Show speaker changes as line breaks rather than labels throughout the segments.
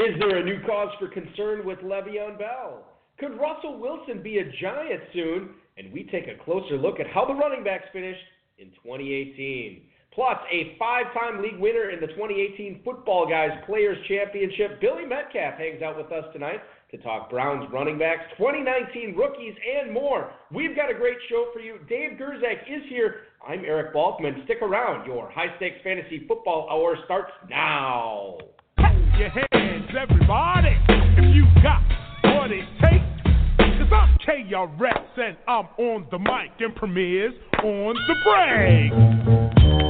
Is there a new cause for concern with Le'Veon Bell? Could Russell Wilson be a giant soon? And we take a closer look at how the running backs finished in 2018. Plus, a five time league winner in the 2018 Football Guys Players Championship, Billy Metcalf, hangs out with us tonight to talk Browns running backs, 2019 rookies, and more. We've got a great show for you. Dave Gerczak is here. I'm Eric Balkman. Stick around. Your high stakes fantasy football hour starts now
hands, everybody, if you got what it takes. Cause I'm KRS and I'm on the mic and premieres on the break.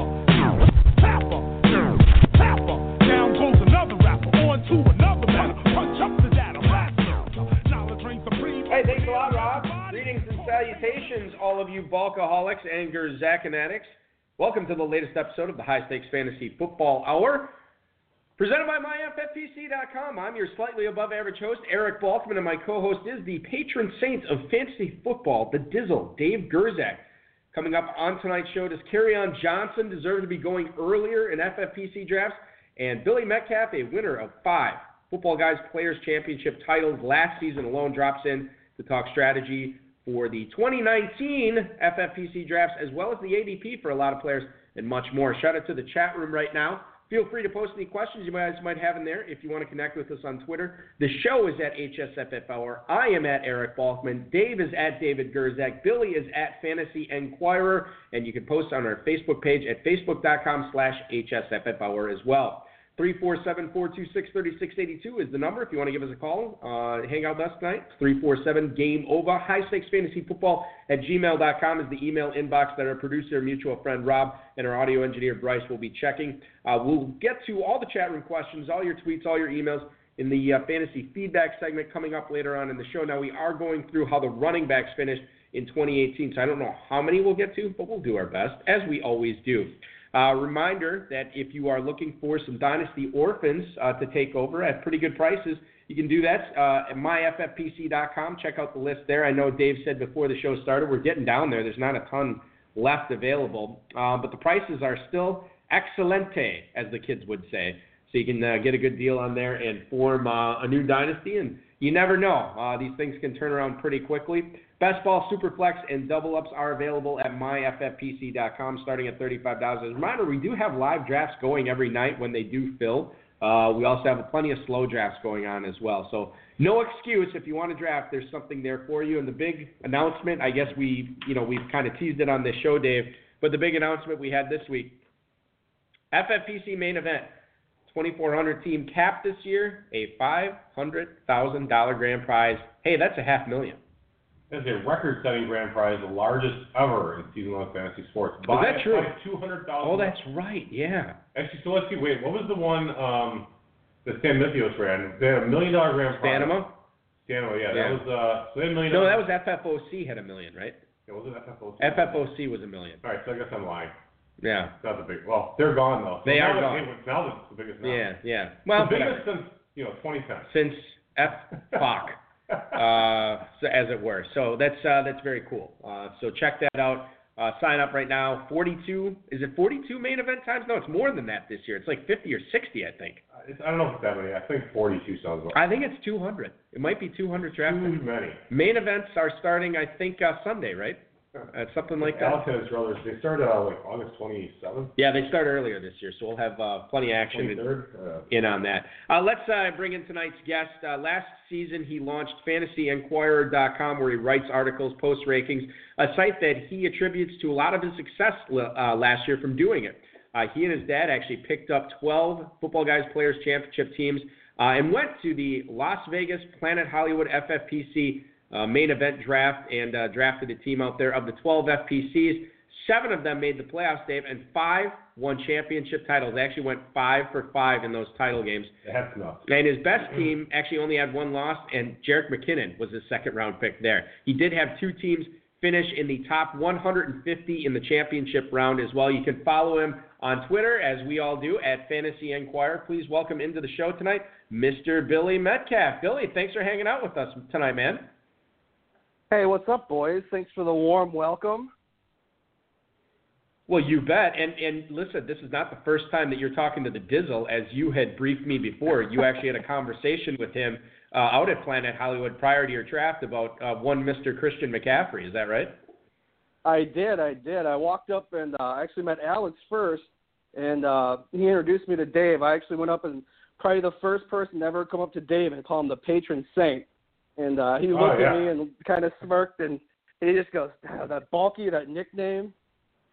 Salutations, all of you Balkaholics and Gerzakinatics. Welcome to the latest episode of the High Stakes Fantasy Football Hour. Presented by MyFFPC.com. I'm your slightly above average host, Eric Balkman, and my co host is the patron saint of fantasy football, the Dizzle, Dave Gerczak. Coming up on tonight's show, does Kerryon Johnson deserve to be going earlier in FFPC drafts? And Billy Metcalf, a winner of five Football Guys Players Championship titles last season alone, drops in to talk strategy for the 2019 FFPC drafts, as well as the ADP for a lot of players and much more. Shout out to the chat room right now. Feel free to post any questions you guys might have in there if you want to connect with us on Twitter. The show is at HSFF. I am at Eric Balkman. Dave is at David Gerczak. Billy is at Fantasy Enquirer. And you can post on our Facebook page at facebook.com slash HSFF as well. 347-426-3682 is the number if you want to give us a call. Uh, hang out with us tonight. 347 Game Over. High Stakes Fantasy Football at gmail.com is the email inbox that our producer, mutual friend Rob, and our audio engineer Bryce will be checking. Uh, we'll get to all the chat room questions, all your tweets, all your emails in the uh, fantasy feedback segment coming up later on in the show. Now, we are going through how the running backs finished in 2018, so I don't know how many we'll get to, but we'll do our best, as we always do. Uh, reminder that if you are looking for some Dynasty Orphans uh, to take over at pretty good prices, you can do that uh, at myffpc.com. Check out the list there. I know Dave said before the show started, we're getting down there. There's not a ton left available, uh, but the prices are still excelente, as the kids would say. So you can uh, get a good deal on there and form uh, a new dynasty. And you never know; these things can turn around pretty quickly. Best ball, superflex, and double ups are available at myffpc.com starting at $35. As a reminder, we do have live drafts going every night when they do fill. Uh, we also have plenty of slow drafts going on as well. So no excuse if you want to draft. There's something there for you. And the big announcement, I guess we, you know, we've kind of teased it on this show, Dave. But the big announcement we had this week: FFPC main event, 2400 team cap this year, a $500,000 grand prize. Hey, that's a half million.
That's a record-setting grand prize, the largest ever in season long fantasy sports.
Is that true?
Two hundred thousand.
Oh, that's right. Yeah.
Actually, so let's see. Wait, what was the one um, that Stan Mythios ran? They had a million dollar grand prize.
Stanima.
Stanima, yeah,
Yeah.
That was uh, so they had a million.
No, that was FFOC had a million, right?
Yeah, was it FFOC?
FFOC was a million.
All right, so I guess I'm lying.
Yeah.
That's a big. Well, they're gone though. So
They
now
are gone.
Now it's the biggest. Now.
Yeah, yeah. Well,
the
whatever.
biggest since you know 2010.
since F Fock, uh, as it were. So that's uh, that's very cool. Uh, so check that out. Uh, sign up right now. 42. Is it 42 main event times? No, it's more than that this year. It's like 50 or 60, I think.
Uh, I don't know if it's that many. I think 42 sounds about.
I think it's 200. It might be 200 draft.
Too many.
Main events are starting, I think, uh, Sunday, right? Uh, something like that.
Alex brothers. They started uh, like August 27th,
Yeah, they start earlier this year, so we'll have uh, plenty of action.
23rd. Uh,
in on that. Uh, let's uh, bring in tonight's guest. Uh, last season, he launched FantasyEnquirer.com, where he writes articles, posts rankings, a site that he attributes to a lot of his success uh, last year from doing it. Uh, he and his dad actually picked up 12 Football Guys Players Championship teams uh, and went to the Las Vegas Planet Hollywood FFPC uh, main event draft and uh, drafted a team out there. Of the 12 FPCs, seven of them made the playoffs, Dave, and five won championship titles. They actually went five for five in those title games.
That's nuts.
And his best team actually only had one loss, and Jerick McKinnon was his second round pick there. He did have two teams finish in the top 150 in the championship round as well. You can follow him on Twitter, as we all do, at Fantasy Enquirer. Please welcome into the show tonight, Mr. Billy Metcalf. Billy, thanks for hanging out with us tonight, man.
Hey, what's up, boys? Thanks for the warm welcome.
Well, you bet. And and listen, this is not the first time that you're talking to the Dizzle, as you had briefed me before. You actually had a conversation with him uh, out at Planet Hollywood prior to your draft about uh, one Mr. Christian McCaffrey. Is that right?
I did, I did. I walked up and uh, actually met Alex first, and uh, he introduced me to Dave. I actually went up and probably the first person to ever come up to Dave and call him the patron saint. And uh, he looked
Oh, yeah.
at me and kind of smirked, and he just goes, "Ah, "That Balky, that nickname,"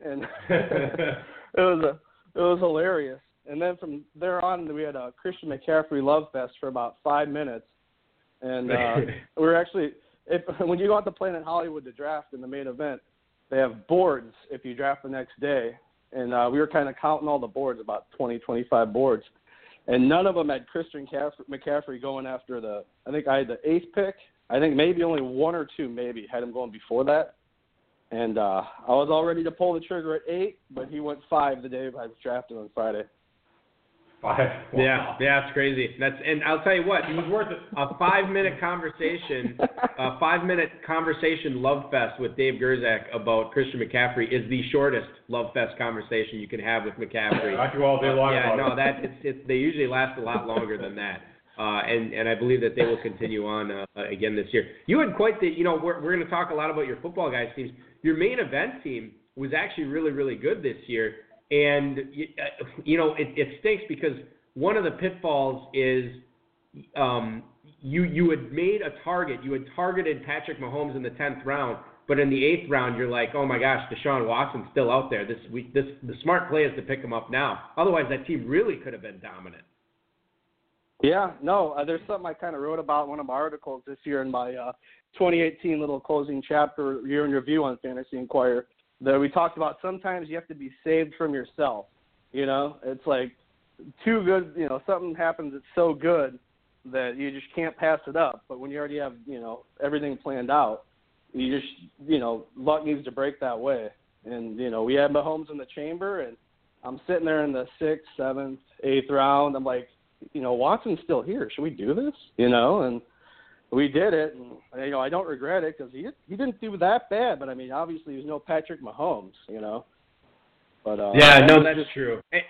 and it was a, it was hilarious. And then from there on, we had a Christian McCaffrey love fest for about five minutes, and uh, we were actually if when you go out to Planet Hollywood to draft in the main event, they have boards if you draft the next day, and uh, we were kind of counting all the boards, about 20, 25 boards, and none of them had Christian Caff- McCaffrey going after the. I think I had the eighth pick. I think maybe only one or two maybe had him going before that. And uh, I was all ready to pull the trigger at eight, but he went five the day I was drafted on Friday.
Five.
Yeah, yeah, it's crazy. That's and I'll tell you what,
It was worth it.
a five minute conversation, a five minute conversation love fest with Dave Gerczak about Christian McCaffrey is the shortest love fest conversation you can have with McCaffrey.
I could all day long
yeah, no, that it's, it's they usually last a lot longer than that. Uh, and and I believe that they will continue on uh, again this year. You had quite the, you know, we're we're going to talk a lot about your football guys teams. Your main event team was actually really really good this year, and you, uh, you know it, it stinks because one of the pitfalls is um, you you had made a target. You had targeted Patrick Mahomes in the tenth round, but in the eighth round, you're like, oh my gosh, Deshaun Watson's still out there. This we this the smart play is to pick him up now. Otherwise, that team really could have been dominant.
Yeah, no, uh, there's something I kind of wrote about in one of my articles this year in my uh, 2018 little closing chapter year in review on Fantasy Enquirer. That we talked about sometimes you have to be saved from yourself. You know, it's like too good. You know, something happens that's so good that you just can't pass it up. But when you already have you know everything planned out, you just you know luck needs to break that way. And you know we had Mahomes in the chamber, and I'm sitting there in the sixth, seventh, eighth round. I'm like, you know, Watson's still here. Should we do this? You know, and we did it, and you know, I don't regret it because he he didn't do that bad. But I mean, obviously, he was no Patrick Mahomes, you know. But uh,
Yeah, no, that's
just-
true. It,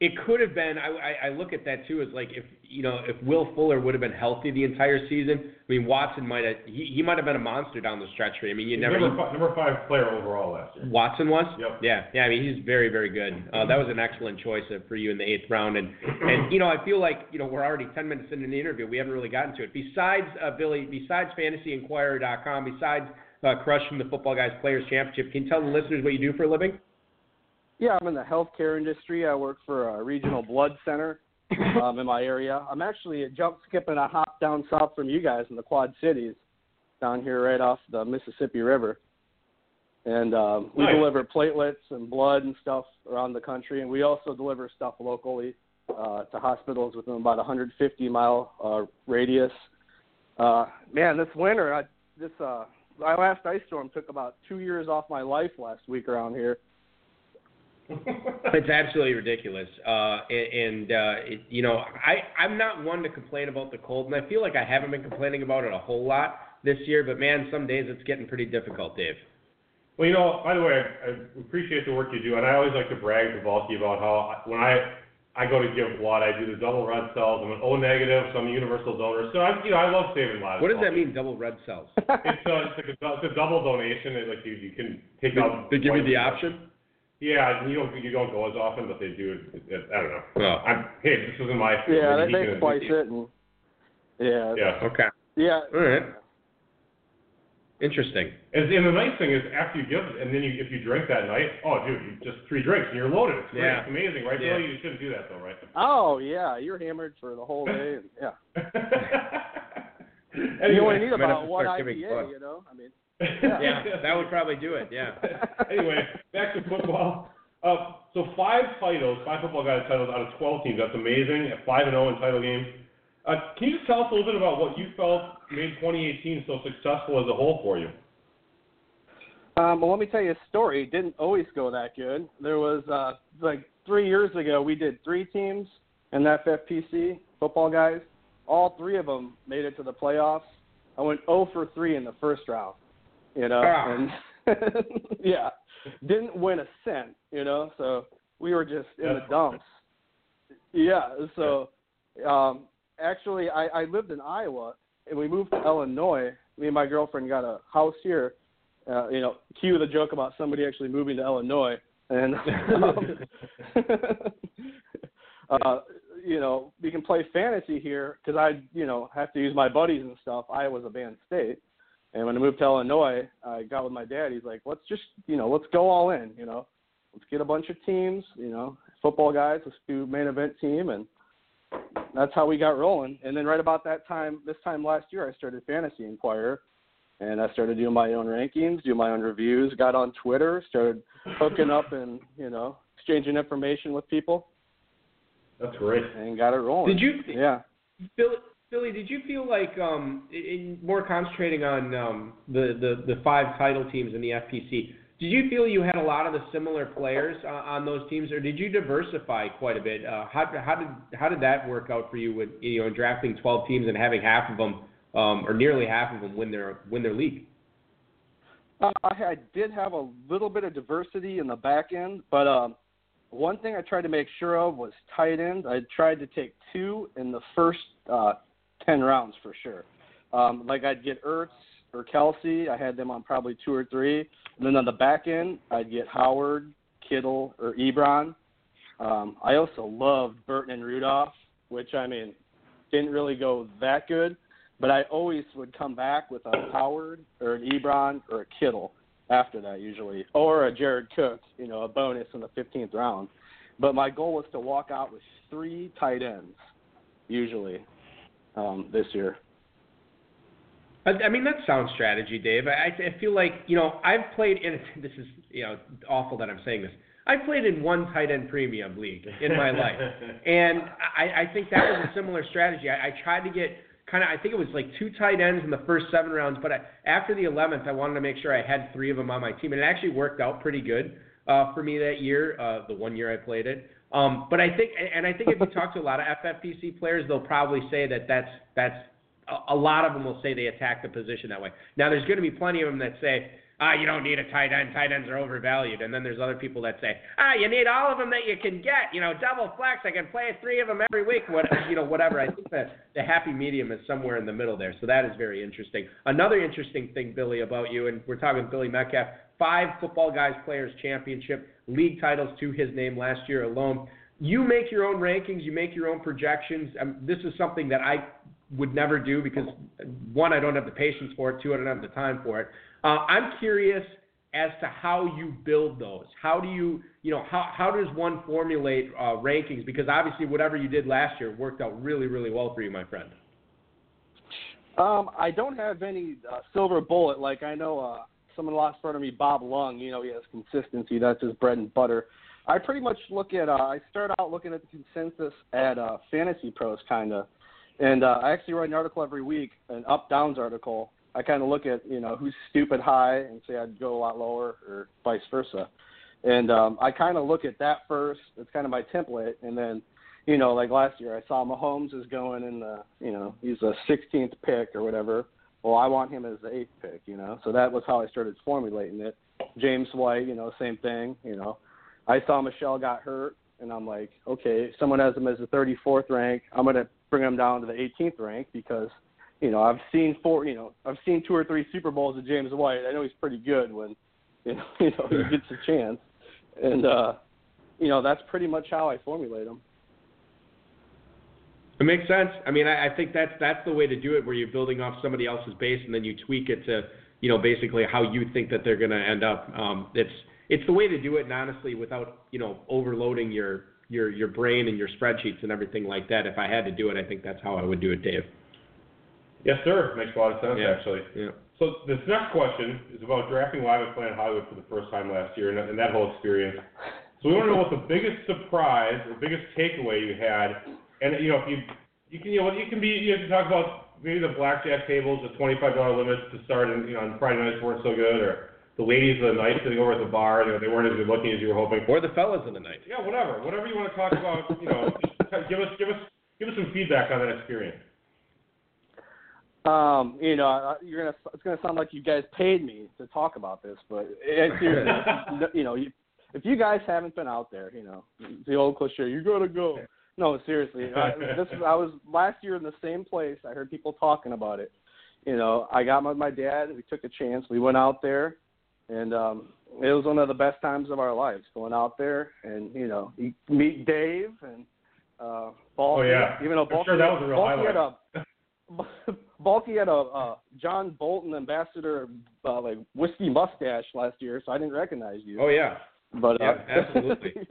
it could have been. I, I I look at that too as like if you know if Will Fuller would have been healthy the entire season. I mean, Watson might have he, he might have been a monster down the stretch for you. I mean, you
He's
never.
number, five, number five player overall last year.
Watson was.
Yep.
Yeah, yeah. I mean, he's very, very good. Uh, that was an excellent choice uh, for you in the eighth round, and and you know, I feel like you know we're already ten minutes into the interview. We haven't really gotten to it. Besides uh, Billy, besides FantasyEnquirer.com, besides uh, crushing the Football Guys Players Championship, can you tell the listeners what you do for a living?
Yeah, I'm in the healthcare industry. I work for a regional blood center um, in my area. I'm actually a jump, skip, and a hop down south from you guys in the Quad Cities, down here right off the Mississippi River. And um, we
Nice.
deliver platelets and blood and stuff around the country, and we also deliver stuff locally uh, to hospitals within about 150 mile uh, radius. Uh, man, this winter, I, this uh, my last ice storm took about two years off my life last week around here.
It's absolutely ridiculous. Uh, and and uh, it, you know, I I'm not one to complain about the cold, and I feel like I haven't been complaining about it a whole lot this year. But man, some days it's getting pretty difficult, Dave.
Well, you know, by the way, I, I appreciate the work you do, and I always like to brag to Balky about how I- when I I go to give blood, I do the double red cells. I'm an O negative, so I'm a universal donor. So I, you know, I love saving lives.
What does that mean, double red cells?
It's, uh, it's, like a, it's a double donation. It, like you, you can take out.
They give you the option.
Yeah, you don't you don't go as often, but they do. It, it, I don't know.
Oh.
I'm, hey, this isn't my.
Yeah,
maybe
they,
he
they
can-
splice it and yeah,
Yeah.
Okay.
yeah.
All right. Interesting.
And, and the nice thing is, after you give, and then you, if you drink that night, oh, dude, you just three drinks and you're loaded. It's great.
Yeah.
It's amazing, right?
Yeah.
Billy? You shouldn't do that though, right?
Oh yeah, you're hammered for the whole day. And, yeah.
anyway,
you only need
I'm
about one IPA, you know. I mean,
Yeah, that would probably do it. Yeah.
anyway, back to football. Uh, so five titles, five football guys titles out of 12 teams. That's amazing. At five and 0 in title games. Uh, can you just tell us a little bit about what you felt made 2018 so successful as a whole for you?
Um, well, let me tell you a story. It didn't always go that good. There was uh, like three years ago, we did three teams in the FFPC football guys. All three of them made it to the playoffs. I went 0 for 3 in the first round. You know,
Ah.
and yeah, didn't win a cent. You know, so we were just in the dumps. Yeah. So, um, actually, I, I lived in Iowa, and we moved to Illinois. Me and my girlfriend got a house here uh, you know, cue the joke about somebody actually moving to Illinois, and um, uh, you know, we can play fantasy here because I, you know, have to use my buddies and stuff. Iowa's a banned state, and when I moved to Illinois, I got with my dad. He's like, let's just, you know, let's go all in. You know, let's get a bunch of teams. You know, football guys. Let's do main event team, and that's how we got rolling. And then right about that time, this time last year, I started Fantasy Enquirer and I started doing my own rankings, do my own reviews, got on Twitter, started hooking up and, you know, exchanging information with people
That's great.
and got it rolling.
Did you?
Yeah.
Billy, Billy, did you feel like um, in, more concentrating on um, the, the the five title teams in the FPC? Did you feel you had a lot of the similar players uh, on those teams, or did you diversify quite a bit? Uh, how, how did how did that work out for you with you know drafting 12 teams and having half of them um, or nearly half of them win their win their league?
Uh, I did have a little bit of diversity in the back end, but um, one thing I tried to make sure of was tight end. I tried to take two in the first uh, 10 rounds for sure. Um, like I'd get Ertz or Kelce. I had them on probably two or three. And then on the back end, I'd get Howard, Kittle, or Ebron. Um, I also loved Burton and Rudolph, which I mean didn't really go that good. But I always would come back with a Howard or an Ebron or a Kittle after that usually, or a Jared Cook, you know, a bonus in the 15th round. But my goal was to walk out with three tight ends usually um, this year.
I, I mean, that's sound strategy, Dave. I, I feel like you know I've played in. This is you know awful that I'm saying this. I've played in one tight end premium league in my life, and I, I think that was a similar strategy. I, I tried to get kind of. I think it was like two tight ends in the first seven rounds, but I, after the eleventh, I wanted to make sure I had three of them on my team, and it actually worked out pretty good uh, for me that year. Uh, the one year I played it. Um, but I think, and I think if you talk to a lot of FFPC players, they'll probably say that that's that's a, a lot of them will say they attack the position that way. Now, there's going to be plenty of them that say, ah, you don't need a tight end. Tight ends are overvalued. And then there's other people that say, ah, you need all of them that you can get. You know, double flex. I can play three of them every week. What, you know, whatever. I think that the happy medium is somewhere in the middle there. So that is very interesting. Another interesting thing, Billy, about you, and we're talking Billy Metcalf, five Football Guys Players Championship, league titles to his name last year alone. You make your own rankings. You make your own projections. Um, this is something that I would never do because one, I don't have the patience for it. Two, I don't have the time for it. Uh, I'm curious as to how you build those. How do you, you know, how how does one formulate uh, rankings? Because obviously, whatever you did last year worked out really, really well for you, my friend.
Um, I don't have any uh, silver bullet. Like I know uh, someone lost front of me, Bob Lung. You know, he has consistency. That's his bread and butter. I pretty much look at. Uh, I start out looking at the consensus at uh, Fantasy Pros, kind of, and uh, I actually write an article every week, an up downs article. I kind of look at you know who's stupid high and say I'd go a lot lower, or vice versa. And um, I kind of look at that first. It's kind of my template, and then you know, like last year, I saw Mahomes is going in the, you know, he's a 16th pick or whatever. Well, I want him as the eighth pick, you know. So that was how I started formulating it. James White, you know, same thing, you know. I saw Michel got hurt, and I'm like, okay, someone has him as the 34th rank, I'm gonna bring him down to the 18th rank because, you know, I've seen four, you know, I've seen two or three Super Bowls of James White. I know he's pretty good when, you know, you know, he gets a chance, and uh, you know, that's pretty much how I formulate them.
It makes sense. I mean, I, I think that's that's the way to do it, where you're building off somebody else's base and then you tweak it to you know, basically how you think that they're going to end up. Um, it's it's the way to do it, and honestly, without you know overloading your your your brain and your spreadsheets and everything like that. If I had to do it, I think that's how I would do it, Dave.
Yes, sir. Makes a lot of sense,
Yeah.
actually.
Yeah.
So this next question is about drafting live at Planet Hollywood for the first time last year and, and that whole experience. So we want to know what the biggest surprise, the biggest takeaway you had, and you know if you you can you know you can be you can talk about maybe the blackjack tables, the twenty five dollar limits to start, and you know on Friday nights weren't so good, or the ladies of the night sitting over at the bar, you know they weren't as good looking as you were hoping.
Or the fellas of the night.
Yeah, whatever, whatever you want to talk about, you know, just give us give us give us some feedback on that experience.
Um, you know, you're gonna. It's gonna sound like you guys paid me to talk about this, but it, seriously, you know, you, if you guys haven't been out there, you know, the old cliche, you gotta go. No, seriously, I, this I was last year in the same place. I heard people talking about it. You know, I got my my dad. We took a chance. We went out there, and um, it was one of the best times of our lives going out there, and you know, you meet Dave and uh, Balky.
Oh, yeah.
Even though
I'm
Balky,
sure that was a real
Balky had
highlight.
a Balky had a uh, John Bolton ambassador uh, like whiskey mustache last year, so I didn't recognize you.
Oh yeah.
but uh,
yeah, absolutely.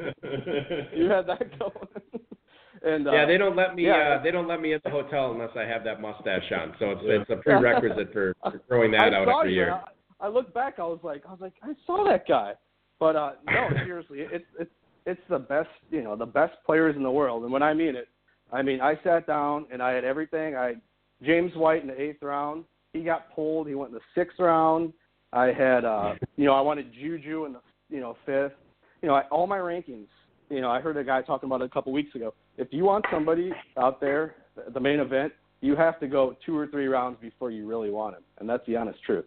you had that going. and uh,
yeah, they don't let me.
yeah.
Uh, they don't let me in the hotel unless I have that mustache on. So it's it's a prerequisite for, for throwing that
I
out every
you,
year.
I, I looked back. I was like, I was like, I saw that guy. But uh, no, seriously, it's it's it's the best, you know, the best players in the world. And when I mean it, I mean I sat down and I had everything. I James White in the eighth round. He got pulled. He went in the sixth round. I had, uh, you know, I wanted Juju in the, you know, fifth. You know, I, all my rankings. You know, I heard a guy talking about it a couple weeks ago. If you want somebody out there, at the main event, you have to go two or three rounds before you really want him, and that's the honest truth.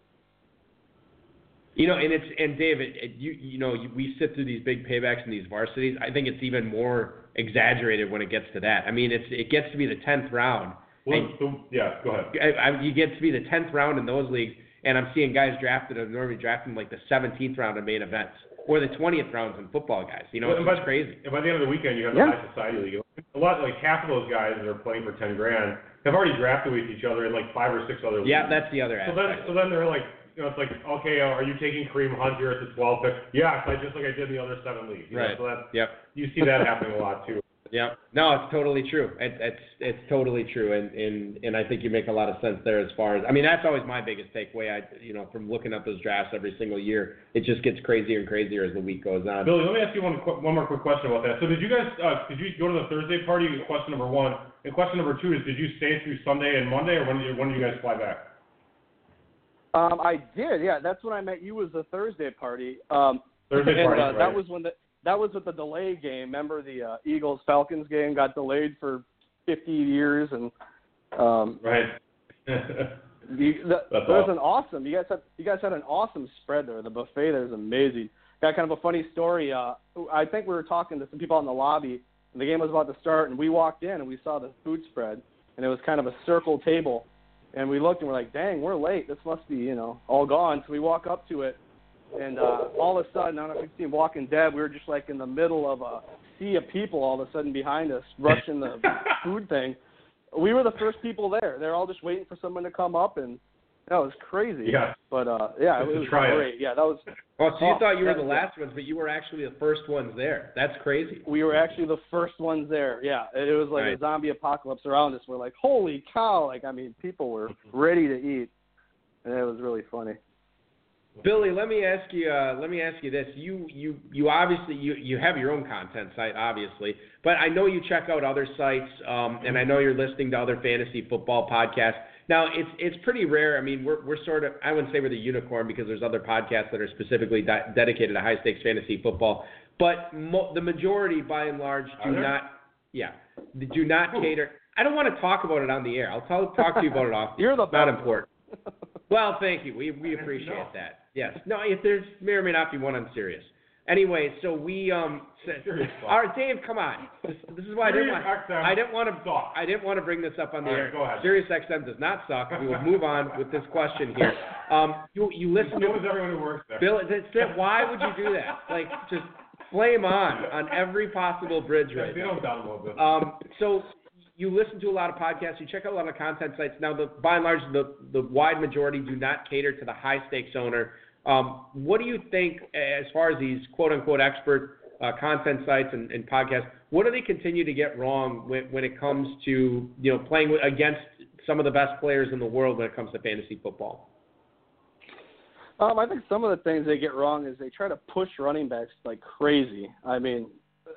You know, and it's and David, you you know, we sit through these big paybacks in these varsities. I think it's even more exaggerated when it gets to that. I mean, it's it gets to be the tenth round.
Well,
and
so, yeah, go ahead.
I, I, you get to be the tenth round in those leagues, and I'm seeing guys drafted and normally drafting like the seventeenth round in main events or the twentieth rounds in football guys. You know,
Well,
it's
by-
crazy.
And by the end of the weekend, you have the
Yeah.
high society league. A lot, like half of those guys that are playing for ten grand have already drafted with each other in like five or six other leagues.
Yeah, that's the other
So then,
aspect.
so then they're like, you know, it's like, okay, uh, are you taking Kareem Hunt here at the 12 pick? Yeah, so I just like I did in the other seven leagues. You know,
Right.
so that
Yep.
you see that happening a lot too.
Yeah, no, it's totally true. It, it's it's totally true, and and and I think you make a lot of sense there as far as I mean that's always my biggest takeaway. I you know from looking at those drafts every single year, it just gets crazier and crazier as the week goes on.
Billy, let me ask you one qu- one more quick question about that. So did you guys uh, did you go to the Thursday party? Question number one. And question number two is, did you stay through Sunday and Monday, or when did you, when did you guys fly back?
Um, I did, yeah. That's when I met you. Was the Thursday party. Um,
Thursday
and,
party,
uh,
right?
That was when the that was with the delay game. Remember the uh, Eagles Falcons game got delayed for 50 years, and um,
right.
the, the,
That's
was
awesome.
an awesome. You guys had you guys had an awesome spread there. The buffet there is amazing. Got kind of a funny story. Uh, I think we were talking to some people out in the lobby, and the game was about to start, and we walked in and we saw the food spread, and it was kind of a circle table, and we looked and we're like, dang, we're late. This must be you know all gone. So we walk up to it, and uh, all of a sudden, I don't know if you've seen Walking Dead. We were just like in the middle of a sea of people. All of a sudden, behind us, rushing the food thing. We were the first people there. They're all just waiting for someone to come up, and that was crazy.
Yeah.
But uh, yeah, it was great. Yeah, that was.
Oh, so you
Oh,
thought you were the last ones, but you were actually the first ones there. That's crazy.
We were actually the first ones there. Yeah, it it was like
Right.
a zombie apocalypse around us. We're like, holy cow! Like, I mean, people were ready to eat, and it was really funny.
Billy, let me ask you. Uh, let me ask you this. You you you obviously you you have your own content site, obviously, but I know you check out other sites, um, and I know you're listening to other fantasy football podcasts. Now, it's it's pretty rare. I mean, we're we're sort of I wouldn't say we're the unicorn because there's other podcasts that are specifically de- dedicated to high stakes fantasy football, but mo- the majority, by and large, do not. Yeah, do not cater. I don't want to talk about it on the air. I'll tell, talk to you about it off.
You're the
not important. Well, thank you. We we appreciate that. Yes. No, if there's may or may not be one I'm serious. Anyway, so we um. Said, all right, Dave, come on. This, this is why I didn't want.
XM
I didn't want to.
sucks.
I didn't want to bring this up on the
All right,
air.
go ahead.
Sirius XM does not suck. We will move on with this question here. Um, you you listen
So
to
everyone who works there.
Bill. That's it. Why would you do that? Like just flame on on every possible bridge right
they
now.
don't download this.
Um, so you listen to a lot of podcasts, you check out a lot of content sites. Now, the, by and large, the, the wide majority do not cater to the high stakes owner. Um, what do you think, as far as these quote unquote expert uh, content sites and, and, podcasts, what do they continue to get wrong when, when it comes to you know playing against some of the best players in the world when it comes to fantasy football?
Um, I think some of the things they get wrong is they try to push running backs like crazy. I mean,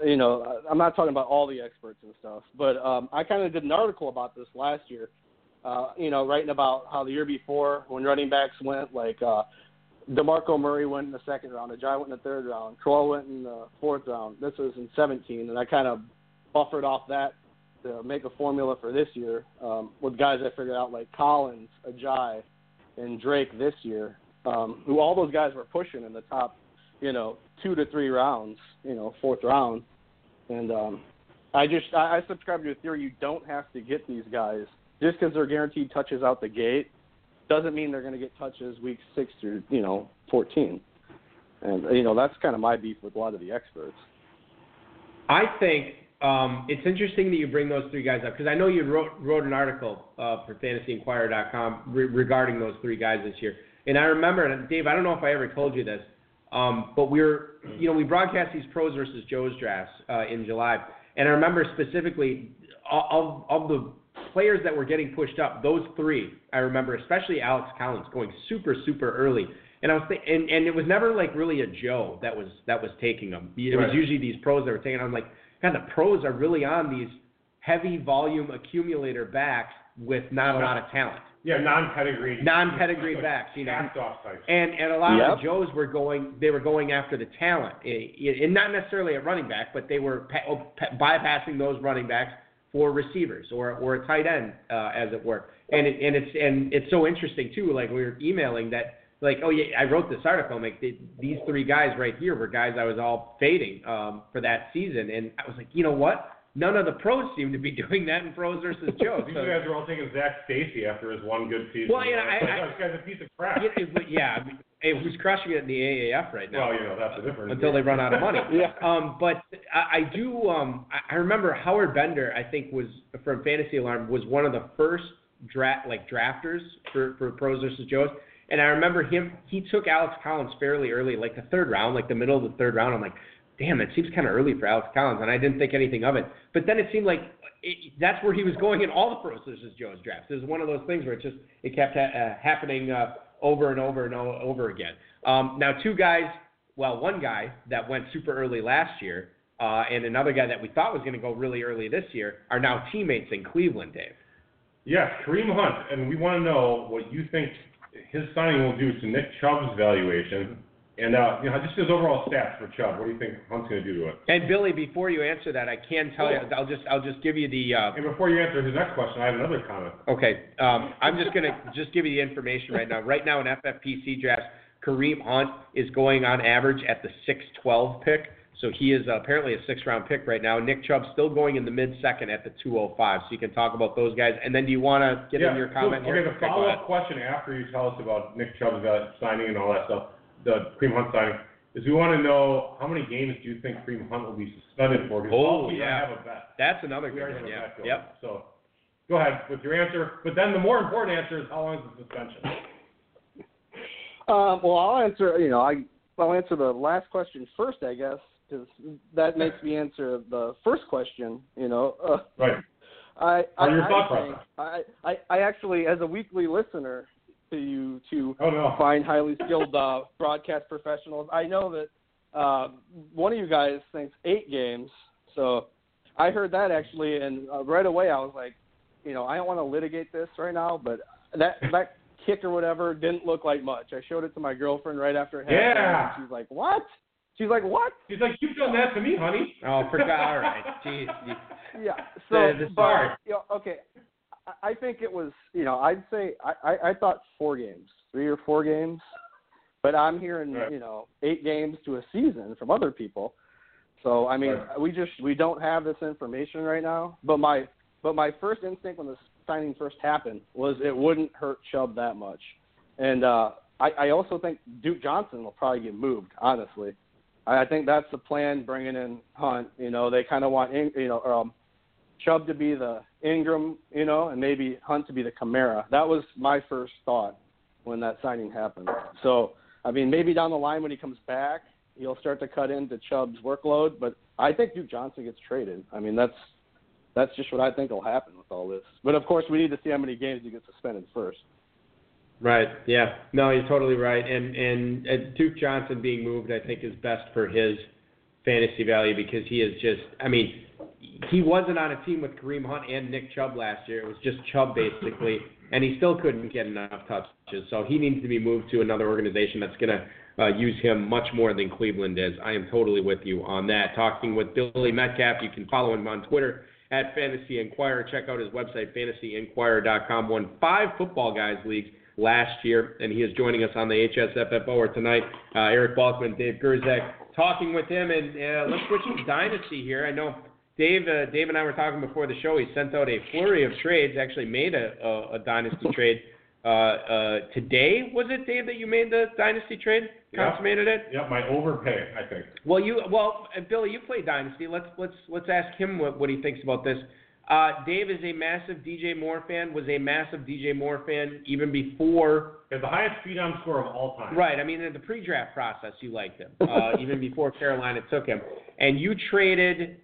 you know, I'm not talking about all the experts and stuff, but um, I kind of did an article about this last year. Uh, you know, writing about how the year before when running backs went, like uh, Demarco Murray went in the second round, Ajayi went in the third round, Crowell went in the fourth round. This was in 17, and I kind of buffered off that to make a formula for this year um, with guys I figured out like Collins, Ajayi, and Drake this year, um, who all those guys were pushing in the top, you know, two to three rounds, you know, fourth round. And um, I just I, I subscribe to the theory you don't have to get these guys just because they're guaranteed touches out the gate doesn't mean they're going to get touches week six through you know 14. And you know that's kind of my beef with a lot of the experts.
I think um, it's interesting that you bring those three guys up because I know you wrote wrote an article uh, for FantasyEnquirer.com re- regarding those three guys this year. And I remember, and Dave, I don't know if I ever told you this, um, but we are you know, we broadcast these pros versus Joe's drafts uh, in July, and I remember specifically of of the players that were getting pushed up, those three, I remember, especially Alex Collins going super super early. And I was th- and and it was never like really a Joe that was that was taking them. It right. was usually these pros that were taking. Them. I'm like, God, the pros are really on these heavy volume accumulator backs with not a lot of talent.
Yeah, non-pedigree.
Non-pedigree backs, you know. And and a lot yep. of the Joes were going. They were going after the talent, and not necessarily at running back, but they were oh, bypassing those running backs for receivers or or a tight end, uh, as it were. And it, and it's and it's so interesting too. Like we were emailing that. Like oh yeah, I wrote this article. Like these three guys right here were guys I was all fading um, for that season, and I was like, you know what? None of the pros seem to be doing that in pros versus Joe.
These so. guys are all taking Zac Stacy after his one good season.
Well, you know, I,
I, this guy's a piece of crap.
Yeah, yeah hey, who's crushing it in the AAF right now?
Well, you know, that's the difference.
Until they run out of money. yeah. Um, but I, I do. Um, I remember Howard Bender. I think was from Fantasy Alarm was one of the first draft like drafters for for pros versus Joes. And I remember him. He took Alex Collins fairly early, like the third round, like the middle of the third round. I'm like, damn, it seems kind of early for Alex Collins, and I didn't think anything of it. But then it seemed like it, that's where he was going in all the pros versus Joe's drafts. It was one of those things where it just it kept ha- uh, happening uh, over and over and over again. Um, now, two guys, well, one guy that went super early last year, uh, and another guy that we thought was going to go really early this year, are now teammates in Cleveland, Dave.
Yes, Kareem Hunt, and we want to know what you think his signing will do to Nick Chubb's valuation and uh, you know, just his overall stats for Chubb. What do you think Hunt's going to do to it?
And Billy, before you answer that, I can tell you. I'll just I'll just give you the. Uh,
and before you answer his next question, I have another comment.
Okay, um, I'm just going to just give you the information right now. Right now in FFPC drafts, Kareem Hunt is going on average at the 6-12 pick. So he is apparently a six-round pick right now. Nick Chubb still going in the mid-second at the 205. So you can talk about those guys. And then do you want to get
yeah,
in your comment okay,
here? The follow-up question after you tell us about Nick Chubb's signing and all that stuff, the Kareem Hunt signing is we want to know how many games do you think Kareem Hunt will be suspended for?
Because oh, yeah. have a bet. That's another
we
good one.
Yeah.
Yep.
So go ahead with your answer. But then the more important answer is how long is the suspension?
Um, well, I'll answer. You know, I I'll answer the last question first, I guess, because that makes me answer the first question. You know. Uh,
right.
I,
I,
your
thought I, think,
I, I, I actually, as a weekly listener, to you to
oh, no.
find highly skilled uh, broadcast professionals. I know that uh, one of you guys thinks eight games, so I heard that actually, and uh, right away I was like, you know, I don't want to litigate this right now, but that that kick or whatever didn't look like much. I showed it to my girlfriend right after it happened,
yeah.
and she's like, "What?" She's like, "What?"
She's like, "You've done that to me, honey."
Oh, forgot. All right, jeez.
Yeah. So, the, the but, you know, okay, I think it was, you know, I'd say I, I, I thought four games, three or four games, but I'm hearing, right. you know, eight games to a season from other people. So I mean, right. we just we don't have this information right now. But my but my first instinct when the signing first happened was it wouldn't hurt Chubb that much, and uh, I, I also think Duke Johnson will probably get moved. Honestly, I, I think that's the plan bringing in Hunt. You know, they kind of want you know um, Chubb to be the Ingram, you know, and maybe Hunt to be the Kamara. That was my first thought when that signing happened. So, I mean, maybe down the line when he comes back, he'll start to cut into Chubb's workload. But I think Duke Johnson gets traded. I mean, that's that's just what I think will happen with all this. But of course, we need to see how many games he gets suspended first.
Right. Yeah. No, you're totally right. And and Duke Johnson being moved, I think, is best for his fantasy value because he is just. I mean, he wasn't on a team with Kareem Hunt and Nick Chubb last year. It was just Chubb basically, and he still couldn't get enough touches. So he needs to be moved to another organization that's going to uh, use him much more than Cleveland is. I am totally with you on that. Talking with Billy Metcalf, you can follow him on Twitter at Fantasy Enquirer. Check out his website, fantasyenquirer.com. Won five football guys leagues last year, and he is joining us on the HSFFO or tonight. Uh, Eric Balkman, Dave Gerczak, talking with him, and uh, let's switch to Dynasty here. I know Dave, uh, Dave and I were talking before the show. He sent out a flurry of trades. Actually, made a, a, a Dynasty trade uh, uh, today. Was it Dave that you made the Dynasty trade? Consummated it.
Yep, my overpay, I think.
Well, you well, Billy, you play Dynasty. Let's let's let's ask him what, what he thinks about this. Uh, Dave is a massive DJ Moore fan. Was a massive DJ Moore fan even before.
Has the highest speed-on score of all time.
Right. I mean, in the pre-draft process, you liked him uh, even before Carolina took him, and you traded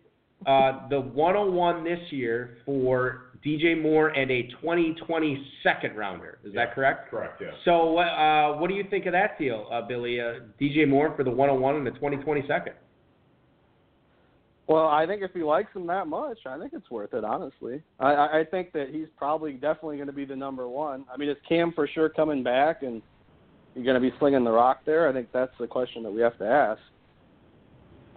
uh, the 101 this year for DJ Moore and a 2020 second rounder. Is
Yeah.
that correct?
Correct, yeah.
So, uh, what do you think of that deal, uh, Billy? Uh, DJ Moore for the 101 and the 2020 second.
Well, I think if he likes him that much, I think it's worth it. Honestly, I, I think that he's probably definitely going to be the number one. I mean, is Cam for sure coming back and you're going to be slinging the rock there? I think that's the question that we have to ask.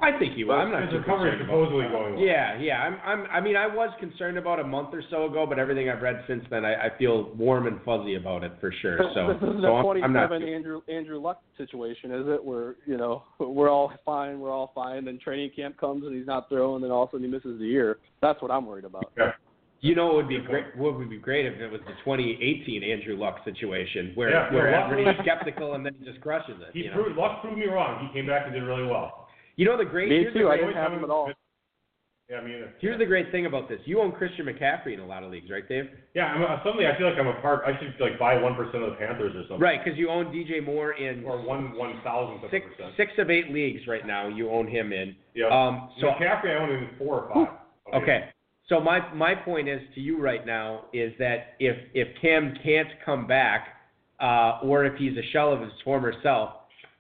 I think he will. I'm not
His
too
recovery is
concerned about
supposedly going well.
Yeah, yeah. I'm, I'm. I mean, I was concerned about a month or so ago, but everything I've read since then, I, I feel warm and fuzzy about it for sure. So,
this isn't
so
a
I'm, I'm not.
27 Andrew Andrew Luck situation, is it? Where you know we're all fine, we're all fine. Then training camp comes and he's not throwing, then all of a sudden he misses the year. That's what I'm worried about.
Yeah.
You know, it would be great. What would be great if it was the 2018 Andrew Luck situation, where
Yeah,
where
yeah, Luck-
everybody's skeptical and then he just crushes it.
He
you know?
proved, Luck proved me wrong. He came back and did really well.
You know the great.
Me too. I
great-
didn't have him at all.
Yeah, I mean,
Here's the great thing about this. You own Christian McCaffrey in a lot of leagues, right, Dave?
yeah. I'm, uh, suddenly, I feel like I'm a part. I should like buy one percent of the Panthers or something.
Right, because you own DJ Moore in
Or one one thousandth of
six
percent.
six of eight leagues right now. You own him in.
Yeah.
Um, so
McCaffrey, I own in four or five.
okay. So my my point is to you right now is that if if Cam can't come back, uh, or if he's a shell of his former self,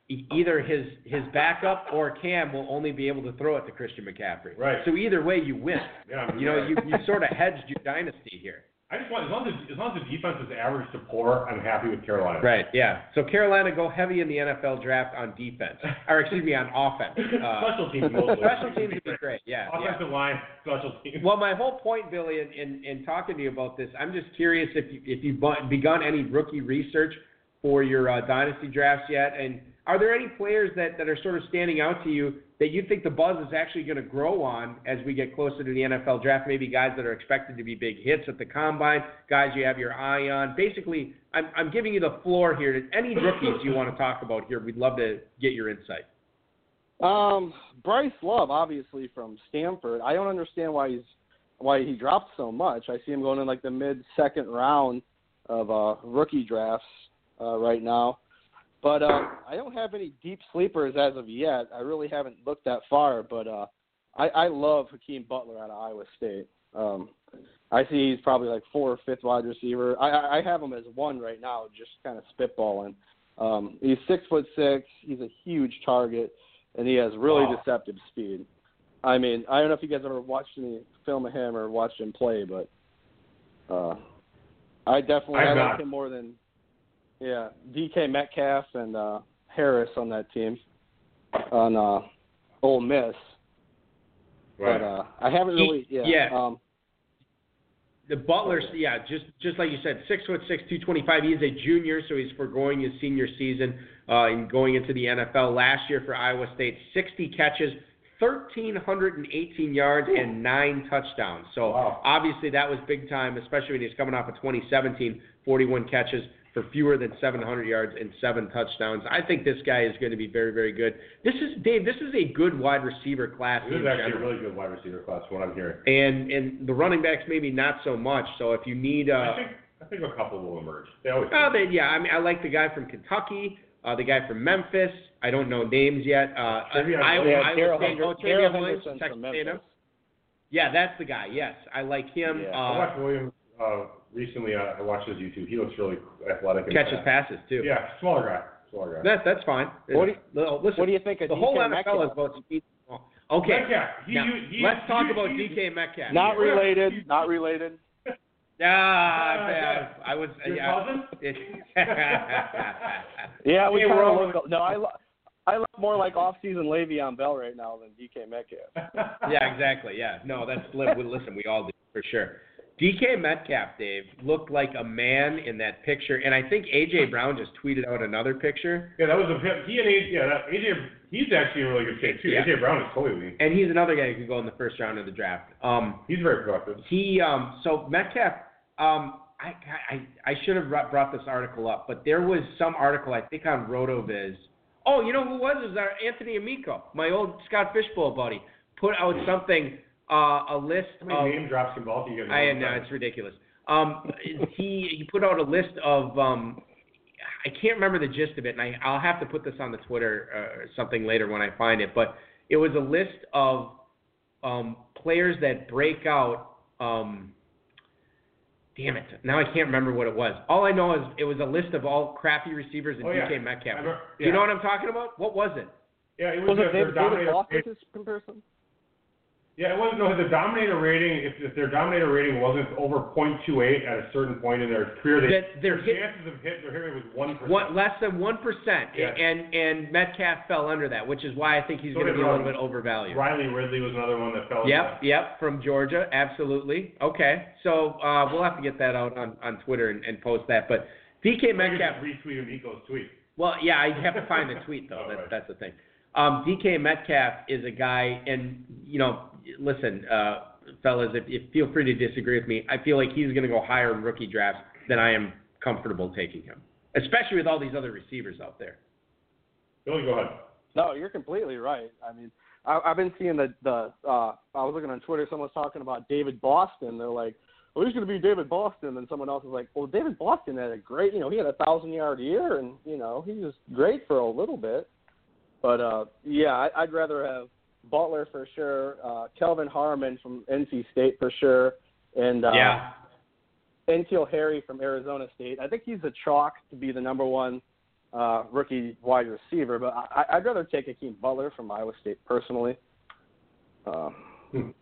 either his his backup or Cam will only be able to throw it to Christian McCaffrey.
Right.
So either way, you win.
Yeah. I mean,
You know, you you sort of hedged your dynasty here.
I just want as long as as long as the defense is average to poor, I'm happy with Carolina.
Right. Yeah. So Carolina go heavy in the NFL draft on defense, or excuse me, on offense. Uh,
special teams mostly.
special teams would be great. Yeah. yeah.
Offensive line, special teams.
Well, my whole point, Billy, in, in, in talking to you about this, I'm just curious if you, if you've begun any rookie research for your uh, dynasty drafts yet, and are there any players that, that are sort of standing out to you that you think the buzz is actually going to grow on as we get closer to the NFL draft? Maybe guys that are expected to be big hits at the combine, guys you have your eye on. Basically, I'm, I'm giving you the floor here. Any rookies you want to talk about here, we'd love to get your insight.
Um, Bryce Love, obviously from Stanford. I don't understand why he's why he dropped so much. I see him going in like the mid second round of uh, rookie drafts uh, right now. But uh, I don't have any deep sleepers as of yet. I really haven't looked that far. But uh, I, I love Hakeem Butler out of Iowa State. Um, I see he's probably like fourth, fifth wide receiver. I, I have him as one right now, just kind of spitballing. Um, he's six foot six. He's a huge target, and he has really
Wow.
deceptive speed. I mean, I don't know if you guys ever watched any film of him or watched him play, but uh, I definitely I like him more than yeah DK Metcalf and uh, Harris on that team on uh, Ole Miss.
Right.
But uh, I haven't
He-
really yeah.
yeah.
Um,
The Butler's, yeah, just just like you said, six foot six, two twenty five. He's a junior, so he's foregoing his senior season uh, and going into the NFL. Last year for Iowa State, sixty catches, thirteen hundred and eighteen yards, and nine touchdowns. So
Wow.
obviously that was big time, especially when he's coming off of 2017, 41 catches for fewer than 700 yards and seven touchdowns. I think this guy is going to be very, very good. This is Dave. This is a good wide receiver class.
This is actually a really good wide receiver class, from what I'm hearing.
and and the running backs maybe not so much. So if you need, uh,
I think I think a couple will emerge. They always.
oh, they, yeah, I mean, I like the guy from Kentucky, uh, the guy from Memphis. I don't know names yet. Uh,
Trivia-
I,
Yeah,
I,
Darrell
would say,
Henderson,
oh,
Trayveon
Williams, Texas
from
A&M. Yeah, that's the guy. Yes, I like him.
Yeah.
I
Uh,
watched Williams uh, recently. Uh, I watched his YouTube. He looks really athletic. And
catches
fast.
passes too.
Yeah, smaller guy. Smaller guy.
That that's fine.
What do you-
Listen,
What do you think of
the whole
DK
NFL
Metcalf?
is about speed. Okay.
Metcalf. He,
Now,
he, he,
let's talk
he-
about
he-
DK Metcalf.
Not related. Not related.
Yeah,
Yeah.
I, I was.
Your
yeah.
cousin?
Yeah, we
Hey,
kind of
all-
look. No, I. Lo- I look more like off-season Le'Veon Bell right now than DK Metcalf.
yeah, exactly. Yeah, no, that's li- listen. We all do for sure. DK Metcalf, Dave, looked like a man in that picture, and I think AJ Brown just tweeted out another picture.
Yeah, that was a. He and AJ. Yeah, that, AJ. He's actually in really good shape too.
Yeah.
AJ Brown is totally.
And he's another guy who could go in the first round of the draft. Um,
He's very productive.
he, um, so Metcalf, um, I, I, I should have brought brought this article up, but there was some article I think on RotoViz. Oh, you know who was? It was our Anthony Amico, my old Scott Fish Bowl buddy, put out something, uh, a list
How many
of.
name drops involved? golf you get? in
I
one
know
time?
it's ridiculous. Um, he he put out a list of um, I can't remember the gist of it, and I I'll have to put this on the Twitter uh, or something later when I find it. But it was a list of um, players that break out. Um, damn it! Now I can't remember what it was. All I know is it was a list of all crappy receivers in
Oh, yeah.
DK
I
Metcalf.
remember-
Do you know what I'm talking about? What was it?
Yeah, it
Was
was,
it David,
dominator.
David Boston's comparison?
Yeah, it wasn't. No, the dominator rating. If, if their dominator rating wasn't over .28 at a certain point in their career, they,
their hit
chances of hit their hit rate was one percent.
Less than one percent,
Yeah.
and and Metcalf fell under that, which is why I think he's
So
going to be a little bit overvalued.
Riley Ridley was another one that fell.
Yep, yep, from Georgia, absolutely. Okay, so uh, we'll have to get that out on, on Twitter and, and post that. But DK
Metcalf retweeted Amico's tweet.
well, yeah, I have to find the tweet though.
Oh,
That,
right.
That's the thing. Um, DK Metcalf is a guy, and you know, listen, uh, fellas, if, if feel free to disagree with me. I feel like he's going to go higher in rookie drafts than I am comfortable taking him, especially with all these other receivers out there.
Billy, go ahead.
No, you're completely right. I mean, I, I've been seeing the the. Uh, I was looking on Twitter. Someone was talking about David Boston. They're like, "Well, he's going to be David Boston." And someone else was like, "Well, David Boston had a great. You know, he had a thousand yard year, and you know, he was great for a little bit." But uh, yeah, I, I'd rather have Butler for sure, uh, Kelvin Harmon from NC State for sure, and uh,
yeah.
N'Keal Harry from Arizona State. I think he's a chalk to be the number one uh, rookie wide receiver, but I, I'd rather take Hakeem Butler from Iowa State personally. Um,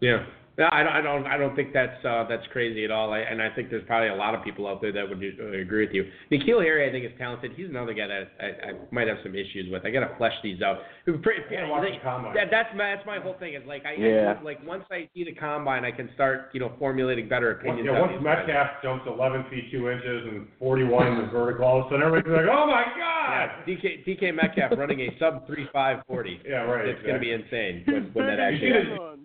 Yeah. No, I don't. I don't. I don't think that's uh, that's crazy at all. I, and I think there's probably a lot of people out there that would uh, agree with you. N'Keal Harry, I think, is talented. He's another guy that I, I might have some issues with. I got to flesh these out. Pretty,
Yeah, watch the combine.
that, that's my that's my whole thing. Is like I,
Yeah.
I like once I see the combine, I can start you know formulating better
Once,
opinions.
yeah, once
these guys.
Metcalf jumps 11 feet 2 inches and 41 in the vertical, all of a sudden everybody's like, oh my
Yeah,
god!
DK DK Metcalf running a sub three five forty.
Yeah, right.
It's going to be insane when, when that
You
actually.
see
happens.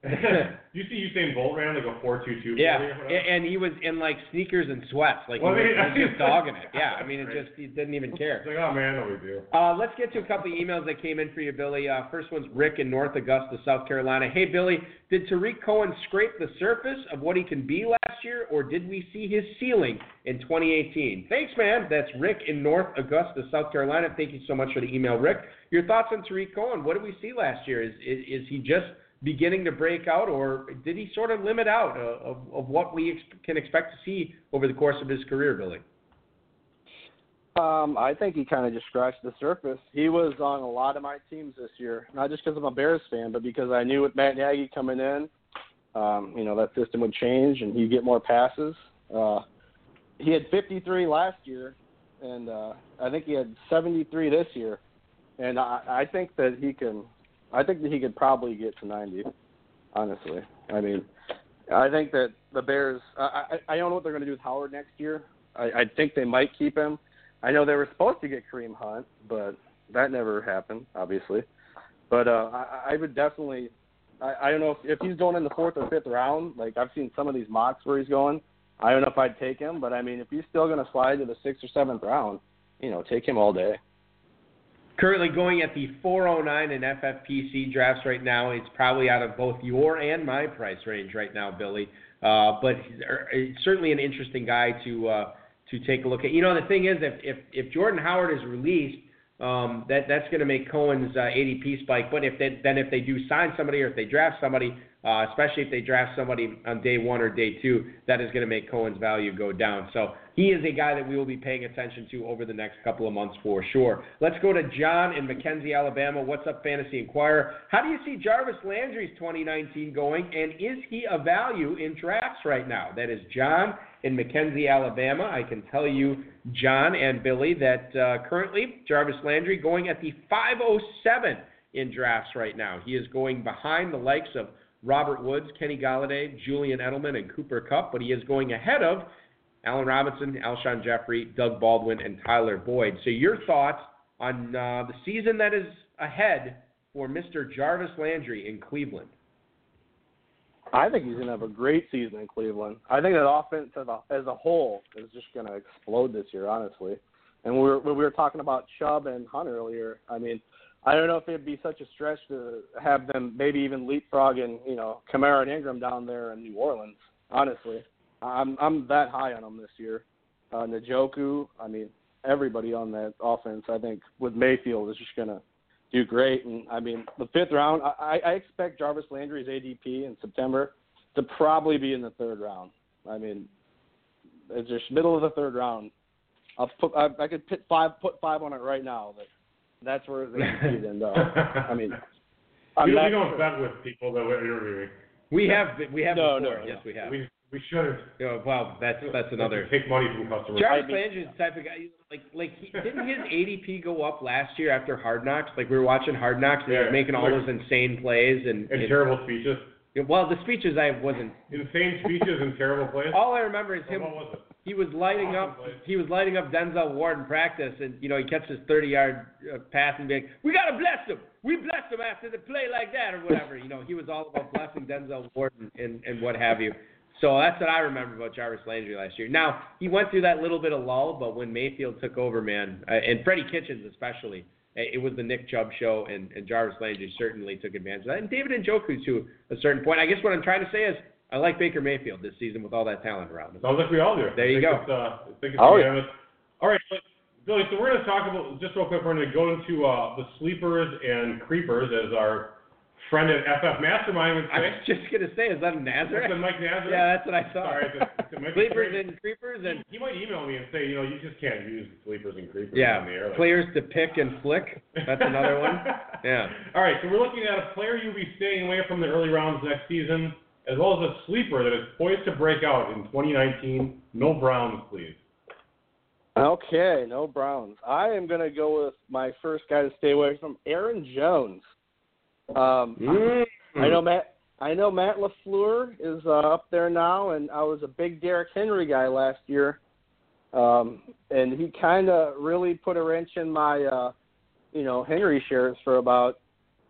you see Usain Bolt ran like a 4.22.
Yeah,
or whatever?
and he was in like sneakers and sweats, like
Well,
he was,
I
he was just dogging it. Yeah, I mean, it just he didn't even care.
It's like, oh man, no big deal.
Uh, let's get to a couple of emails that came in for you, Billy. Uh, first one's Rick in North Augusta, South Carolina. Hey, Billy, did Tarik Cohen scrape the surface of what he can be last year, or did we see his ceiling in 2018? Thanks, man. That's Rick in North Augusta, South Carolina. Thank you so much for the email, Rick. Your thoughts on Tarik Cohen? What did we see last year? Is is, is he just beginning to break out, or did he sort of limit out uh, of, of what we ex- can expect to see over the course of his career, Billy?
um, I think he kind of just scratched the surface. He was on a lot of my teams this year, not just because I'm a Bears fan, but because I knew with Matt Nagy coming in, um, you know, that system would change and he'd get more passes. Uh, he had 53 last year, and uh, I think he had 73 this year. And I, I think that he can. I think that he could probably get to 90. Honestly, I mean, I think that the Bears. I I, I don't know what they're going to do with Howard next year. I, I think they might keep him. I know they were supposed to get Kareem Hunt, but that never happened, obviously. But uh, I, I would definitely. I, I don't know if, if he's going in the fourth or fifth round. Like I've seen some of these mocks where he's going. I don't know if I'd take him, but I mean, if he's still going to slide to the sixth or seventh round, you know, take him all day.
Currently going at the 409 in FFPC drafts right now. It's probably out of both your and my price range right now, Billy. Uh, but er, certainly an interesting guy to uh, to take a look at. You know, the thing is, if if, if Jordan Howard is released, um, that that's going to make Cohen's uh, ADP spike. But if they, then if they do sign somebody or if they draft somebody, uh, especially if they draft somebody on day one or day two, that is going to make Cohen's value go down. So he is a guy that we will be paying attention to over the next couple of months for sure. Let's go to John in McKenzie, Alabama. What's up, Fantasy Enquirer? How do you see Jarvis Landry's 2019 going, and is he a value in drafts right now? That is John in McKenzie, Alabama. I can tell you, John and Billy, that uh, currently Jarvis Landry going at the 507 in drafts right now. He is going behind the likes of Robert Woods, Kenny Golladay, Julian Edelman, and Cooper Kupp, but he is going ahead of Allen Robinson, Alshon Jeffery, Doug Baldwin, and Tyler Boyd. So, your thoughts on uh, the season that is ahead for Mr. Jarvis Landry in Cleveland?
I think he's going to have a great season in Cleveland. I think that offense as a, as a whole is just going to explode this year, honestly. And we were, we were talking about Chubb and Hunt earlier. I mean, I don't know if it'd be such a stretch to have them maybe even leapfrogging, you know, Kamara and Ingram down there in New Orleans. Honestly, I'm I'm that high on them this year. Uh, Njoku, I mean, everybody on that offense, I think, with Mayfield is just gonna do great. And I mean, the fifth round, I, I expect Jarvis Landry's ADP in September to probably be in the third round. I mean, it's just middle of the third round. I'll put I, I could put five put five on it right now. That that's where the ADP end up. I mean, I'm
we,
not
we don't
sure.
bet with people that we're interviewing.
We have we have
No,
before.
no,
yes,
no.
we have.
We we shouldn't.
Oh, yeah, well, that's that's another.
Take money from customers.
Jarvis
I mean-
is type of guy like like he, didn't his ADP go up last year after Hard Knocks? Like we were watching Hard Knocks and he was
Yeah,
making all
like-
those insane plays and,
and
and-
terrible speeches.
Well the speeches I wasn't.
Insane speeches and terrible plays.
All I remember is him.
what was it?
He was lighting
Awesome
up.
plays.
He was lighting up Denzel Ward in practice, and you know he catches his 30-yard uh, pass and being, "We gotta bless him. We bless him after the play like that or whatever." You know he was all about blessing Denzel Ward and, and and what have you. So that's what I remember about Jarvis Landry last year. Now he went through that little bit of lull, but when Mayfield took over, man, uh, and Freddie Kitchens especially, it was the Nick Chubb show, and, and Jarvis Landry certainly took advantage of that, and David Njoku to a certain point. I guess what I'm trying to say is I like Baker Mayfield this season with all that talent around him.
Sounds like we all do.
There
I
you go.
It's, uh, I think it's
oh, yeah.
All right, but, Billy. So we're going to talk about just real quick. We're going to go into uh, the sleepers and creepers, as our friend of FF Mastermind would
I was just gonna say, is that a Nazareth?
That's a Mike Nazareth.
Yeah, that's what I saw.
Sorry, it's a- it's a Mike
Sleepers and creepers and
He might email me and say, you know, you just can't use sleepers and creepers
yeah,
on the air. Like,
players to pick and flick. That's another one. Yeah.
All right, so we're looking at a player you'll be staying away from the early rounds next season, as well as a sleeper that is poised to break out in 2019. No Browns, please.
Okay, no Browns. I am going to go with my first guy to stay away from, Aaron Jones. Um,
Mm.
I know Matt. I know Matt LaFleur is uh, up there now, and I was a big Derrick Henry guy last year, um, and he kind of really put a wrench in my, uh, you know, Henry shares for about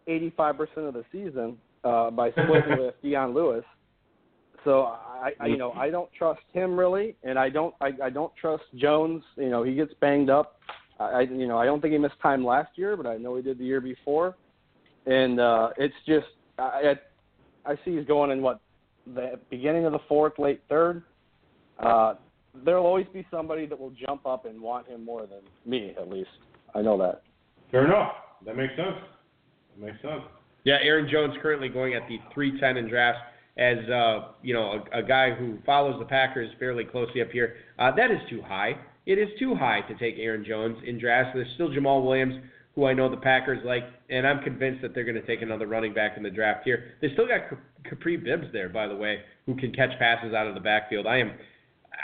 85% of the season uh, by splitting with Dion Lewis. So I, I, you know, I don't trust him really, and I don't, I, I don't trust Jones. You know, he gets banged up. I, you know, I don't think he missed time last year, but I know he did the year before, and uh, it's just, I, I, I see he's going in what the beginning of the fourth, late third. Uh, there'll always be somebody that will jump up and want him more than me, at least. I know that.
Fair enough. That makes sense. That makes sense.
Yeah, Aaron Jones currently going at the 310 in drafts as uh, you know a, a guy who follows the Packers fairly closely up here. Uh, that is too high. It is too high to take Aaron Jones in drafts. There's still Jamaal Williams, who I know the Packers like, and I'm convinced that they're going to take another running back in the draft here. They still got Kapri Bibbs there, by the way, who can catch passes out of the backfield. I am.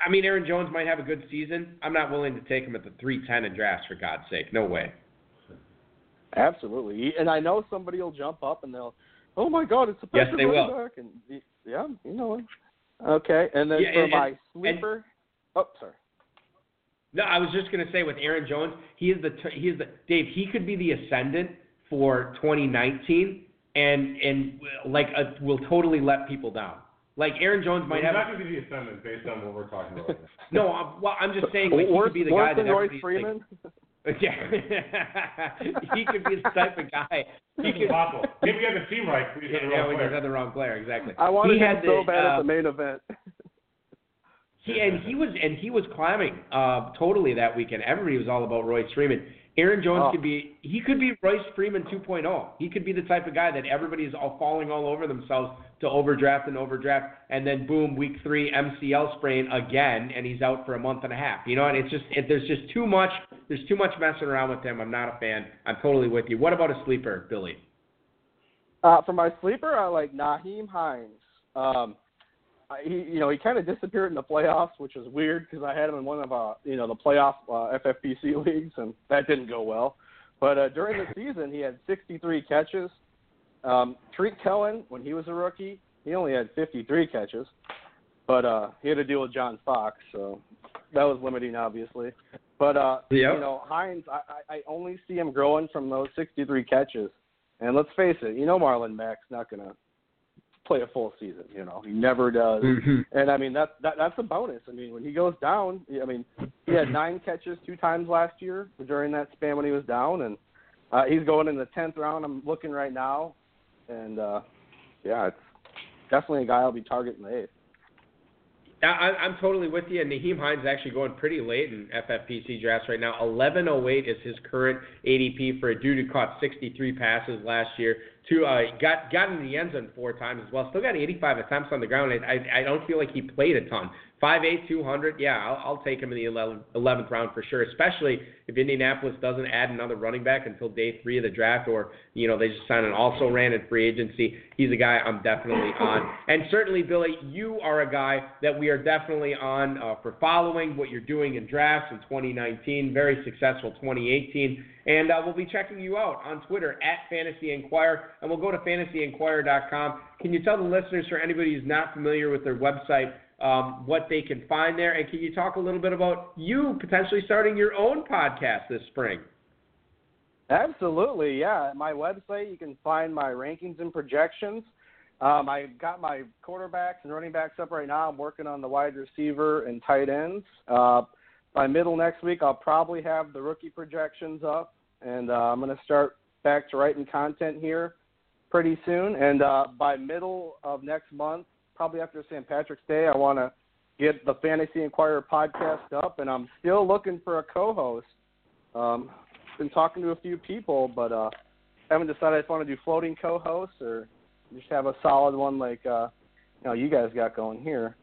I mean, Aaron Jones might have a good season. I'm not willing to take him at the 310 in drafts for God's sake. No way.
Absolutely, and I know somebody will jump up and they'll, oh my God, it's a
Yes, they
running
will.
back, and yeah, you know. Okay, and then
Yeah,
for
and-
my
and-
sleeper, oh sorry.
No, I was just gonna say with Aaron Jones, he is the he is the Dave. He could be the ascendant for 2019, and and like uh will totally let people down. Like Aaron Jones might have.
He's
have.
not going to be the ascendant based on what we're talking about.
No, I'm, well, I'm just saying like he could be the guy
than
that
Royce
everybody's like,
Freeman.
Yeah, he could be the type of guy. He could.
possible. Maybe we had the team right. We
Yeah,
just had
yeah, we
player.
just had the wrong player. Exactly.
I wanted
he
him
had
so
the,
bad
uh,
at the main event.
He and he was and he was climbing uh, totally that weekend. Everybody was all about Royce Freeman. Aaron Jones
Oh.
could be he could be Royce Freeman 2.0. He could be the type of guy that everybody's all falling all over themselves to overdraft and overdraft, and then boom, week three MCL sprain again, and he's out for a month and a half. You know, and it's just it, there's just too much there's too much messing around with him. I'm not a fan. I'm totally with you. What about a sleeper, Billy?
Uh, for my sleeper, I like Nyheim Hines. Um, I- he, you know, he kind of disappeared in the playoffs, which is weird because I had him in one of uh, you know, the playoff uh, FFPC leagues, and that didn't go well. But uh, during the season, he had 63 catches. Um, Tarik Cohen, when he was a rookie, he only had 53 catches, but uh, he had to deal with John Fox, so that was limiting, obviously. But uh,
Yep.
you know, Hines, I, I I only see him growing from those 63 catches. And let's face it, you know Marlon Mack's not gonna play a full season. You know, he never does. And I mean that that that's a bonus. I mean, when he goes down, I mean, he had nine catches two times last year during that span when he was down, and uh, he's going in the tenth round. I'm looking right now, and uh, yeah, it's definitely a guy I'll be targeting the eighth.
I, I'm totally with you. And Nyheim Hines is actually going pretty late in FFPC drafts right now. 1108 is his current ADP for a dude who caught 63 passes last year. Two, uh, got got in the end zone four times as well. Still got 85 attempts on the ground. I, I don't feel like he played a ton. 5'8", 200. Yeah, I'll, I'll take him in the 11th, 11th round for sure. Especially if Indianapolis doesn't add another running back until day three of the draft, or you know they just sign an also ran in free agency. He's a guy I'm definitely on. And certainly, Billy, you are a guy that we are definitely on uh, for following what you're doing in drafts in 2019. Very successful 2018. And uh, we'll be checking you out on Twitter at Fantasy Inquire, and we'll go to fantasyinquire.com. Can you tell the listeners, for anybody who's not familiar with their website, um, what they can find there? And can you talk a little bit about you potentially starting your own podcast this spring?
Absolutely, yeah. My website, you can find my rankings and projections. Um, I got my quarterbacks and running backs up right now. I'm working on the wide receiver and tight ends. Uh, by middle next week, I'll probably have the rookie projections up, and uh, I'm going to start back to writing content here pretty soon. And uh, by middle of next month, probably after St. Patrick's Day, I want to get the Fantasy Enquirer podcast up, and I'm still looking for a co-host. Um, been talking to a few people, but uh, haven't decided if I want to do floating co-hosts or just have a solid one like uh, you know you guys got going here.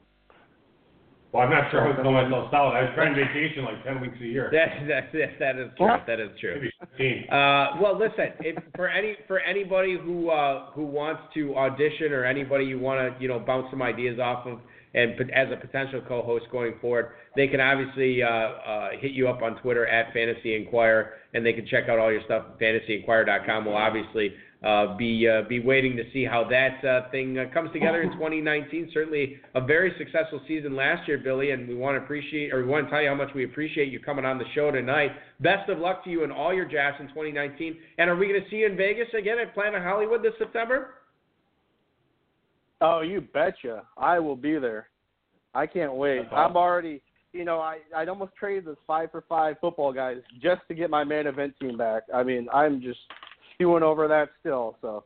Well, I'm not sure how to call myself solid. I was trying vacation like 10 weeks a year.
That, that, that, that is true. That is true.
Maybe 15.
Uh, well, listen, if, for any for anybody who uh, who wants to audition or anybody you want to you know bounce some ideas off of and as a potential co-host going forward, they can obviously uh, uh, hit you up on Twitter at Fantasy Inquire, and they can check out all your stuff at fantasyinquire.com. We'll obviously uh, be uh, be waiting to see how that uh, thing uh, comes together in 2019. Certainly a very successful season last year, Billy, and we want to appreciate or we want to tell you how much we appreciate you coming on the show tonight. Best of luck to you in all your drafts in 2019. And are we going to see you in Vegas again at Planet Hollywood this September?
Oh, you betcha! I will be there. I can't wait.
Awesome.
I'm already, you know, I I'd almost traded this five for five football guys just to get my main event team back. I mean, I'm just stewing over that still. So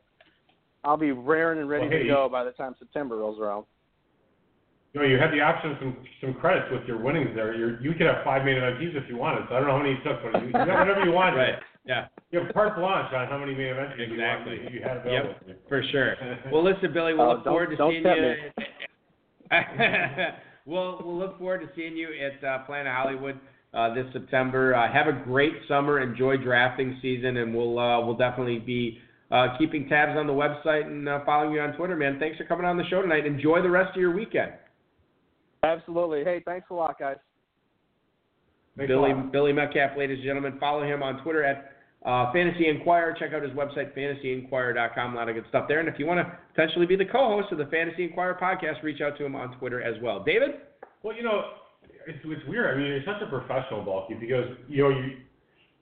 I'll be raring and ready
Well, hey,
to go by the time September rolls around.
You know, you had the option of some some credits with your winnings there. You're, you could have five main event teams if you wanted. So I don't know how many you took, but you, you got whatever you want.
Yeah.
You have carte blanche on how many main event teams
Exactly.
you, want, you had available. to.
For sure. Well, listen, Billy, we'll
Oh,
look forward to seeing you. we'll we'll look forward to seeing you at uh, Planet Hollywood uh, this September. Uh, have a great summer. Enjoy drafting season, and we'll uh, we'll definitely be uh, keeping tabs on the website and uh, following you on Twitter, man. Thanks for coming on the show tonight. Enjoy the rest of your weekend.
Absolutely. Hey, thanks a lot, guys.
Thanks
Billy
lot.
Billy Metcalf, ladies and gentlemen. Follow him on Twitter at uh, Fantasy Enquirer. Check out his website, fantasyenquirer.com. A lot of good stuff there. And if you want to potentially be the co-host of the Fantasy Inquirer podcast, reach out to him on Twitter as well. David?
Well, you know, it's it's weird. I mean, you're such a professional, Balky, because you know you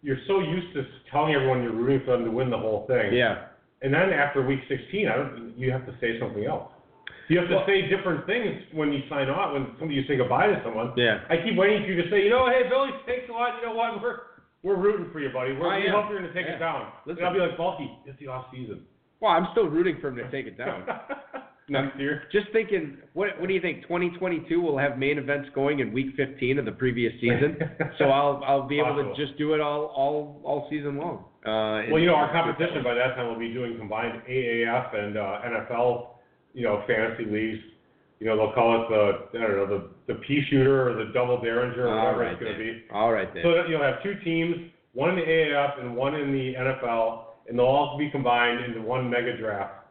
you're so used to telling everyone you're rooting for them to win the whole thing.
Yeah.
And then after week 16, I don't. You have to say something else. You have to
Well-
say different things when you sign off. when somebody you say goodbye to someone.
Yeah.
I keep waiting for you to say, you know, hey, Billy, thanks a lot. You know what? We're we're rooting for you, buddy. We're,
I
we
am.
hope you're going to take
Yeah.
it down.
Listen.
And I'll be like, Balky, it's the off season.
Well, I'm still rooting for him to take it down.
Next year.
Just thinking, what what do you think? 2022 will have main events going in week 15 of the previous season, so I'll I'll be able
Possible.
to just do it all all all season long. Uh,
Well, you know, our competition by that time will be doing combined AAF and uh, NFL, you know, fantasy leagues. You know, they'll call it the, I don't know, the, the pea shooter or the double derringer or
All
whatever
right,
it's going to be.
All right then.
So you'll have two teams, one in the AAF and one in the NFL, and they'll all be combined into one mega draft.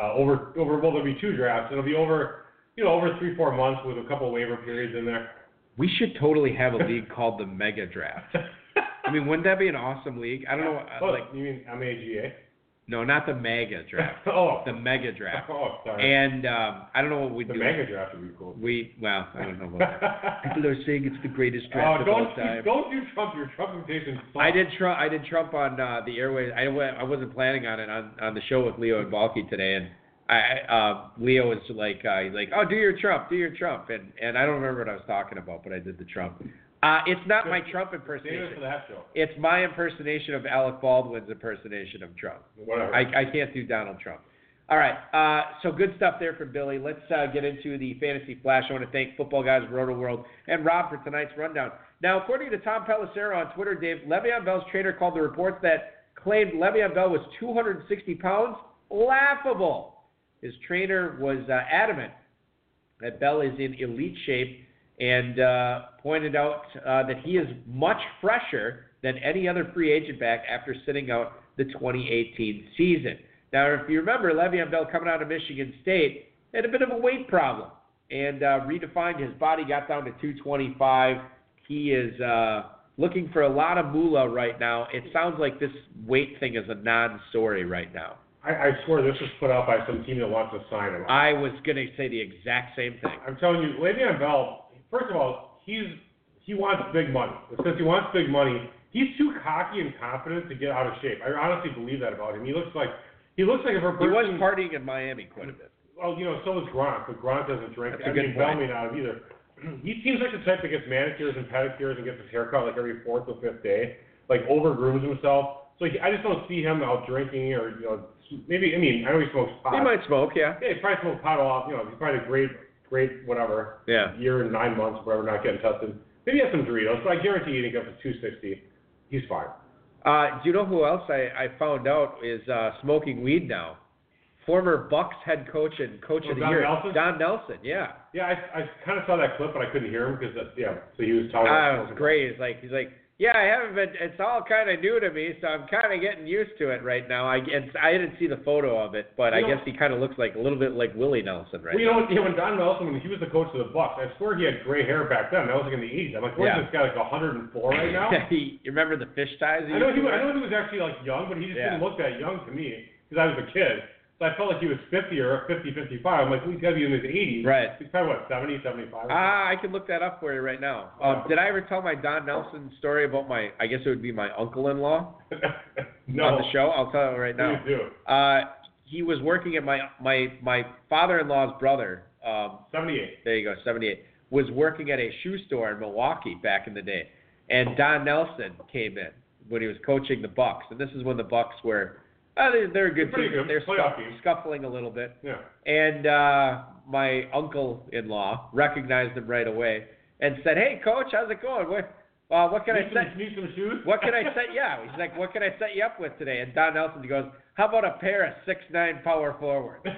Uh, over, over, well, there'll be two drafts. It'll be over, you know, over three, four months with a couple waiver periods in there.
we should totally have a league called the Mega Draft. I mean, wouldn't that be an awesome league? I don't know,
Oh,
like
you mean M-A-G-A?
No, not the Mega Draft,
oh,
the Mega Draft.
oh, sorry.
And um, I don't know what we do.
the mega draft would be cool.
We well, I don't know. About People are saying it's the greatest draft
Oh,
of all
don't
time.
don't do Trump. Your Trump imitation. sucks.
I did Trump. I did Trump on uh, the airways. I wa- I wasn't planning on it on on the show with Leo and Balky today, and I uh, Leo was like uh, he's like, oh, do your Trump, do your Trump, and and I don't remember what I was talking about, but I did the Trump. Uh, it's not my Trump impersonation.
for show.
It's my impersonation of Alec Baldwin's impersonation of Trump.
Whatever.
I, I can't do Donald Trump. All right, uh, so good stuff there from Billy. Let's uh, get into the fantasy flash. I want to thank Footballguys Roto World and Rob for tonight's rundown. Now, according to Tom Pelissero on Twitter, Dave Le'Veon Bell's trainer called the reports that claimed Le'Veon Bell was 260 pounds laughable. His trainer was uh, adamant that Bell is in elite shape and uh, pointed out uh, that he is much fresher than any other free agent back after sitting out the 2018 season. Now, if you remember, Le'Veon Bell coming out of Michigan State had a bit of a weight problem and uh, redefined his body, got down to 225. He is uh, looking for a lot of moolah right now. It sounds like this weight thing is a non-story right now.
I, I swear this was put out by some team that wants to sign him.
I was going to say the exact same thing.
I'm telling you, Le'Veon Bell. First of all, he's he wants big money. Since he wants big money, he's too cocky and confident to get out of shape. I honestly believe that about him. He looks like he looks like if a
He was partying in Miami quite a bit.
Well, you know, so is Gronk, but Gronk doesn't drink.
That's
I mean, Bell may not have either. he seems like the type that gets manicures and pedicures and gets his hair cut like every fourth or fifth day, like over grooms himself. So he, I just don't see him out drinking or you know maybe. I mean, I know he smokes pot.
He might smoke, yeah.
Yeah, he probably smokes pot off. You know, he's probably a great, great whatever.
Yeah.
Year and nine months, whatever, not getting tested. Maybe he has some Doritos, but I guarantee you, get up to 260. He's fine.
Uh, do you know who else I, I found out is uh, smoking weed now? Former Bucks head coach and coach
Oh,
of the
Don
year,
Nelson?
Don Nelson. Yeah,
Yeah, I, I kind of saw that clip, but I couldn't hear him because yeah. So he was talking.
ah,
about
it was great. He's like, he's like, yeah, I haven't been. It's all kind of new to me, so I'm kind of getting used to it right now. I it's, I didn't see the photo of it, but I
know-
guess he kind of looks like a little bit like Willie Nelson right
Well, you know,
now.
what, you know, when Don Nelson, when he was the coach of the Bucks, I swear he had gray hair back then. That was like in the 80s. I'm like, where's
Yeah.
this guy? Like 104 right now?
he, you remember the fish ties?
I know he. was- I know he was actually like young, but he just
Yeah.
didn't look that young to me because I was a kid. So I felt like he was 50 or 50, 55. I'm like, well, he's got to be in his 80s.
Right.
He's probably what 70, 75. or
Ah, I can look that up for you right now. Um, did I ever tell my Don Nelson story about my? I guess it would be my uncle-in-law
no.
on the show. I'll tell you right now.
Please do.
Uh, he was working at my my my father-in-law's brother. Um,
78.
there you go, 78. Was working at a shoe store in Milwaukee back in the day, and Don Nelson came in when he was coaching the Bucks, and this is when the Bucks were. Uh, they're, they're a good
Pretty
team.
good.
They're
Playoff
scuff-
team.
scuffling a little bit.
Yeah.
And uh, my uncle-in-law recognized him right away and said, "Hey, coach, how's it going? What, uh, what can
need
I
some,
set?
need some shoes?
What can I set? Yeah." He's like, "What can I set you up with today?" And Don Nelson goes, "How about a pair of six nine power forwards?"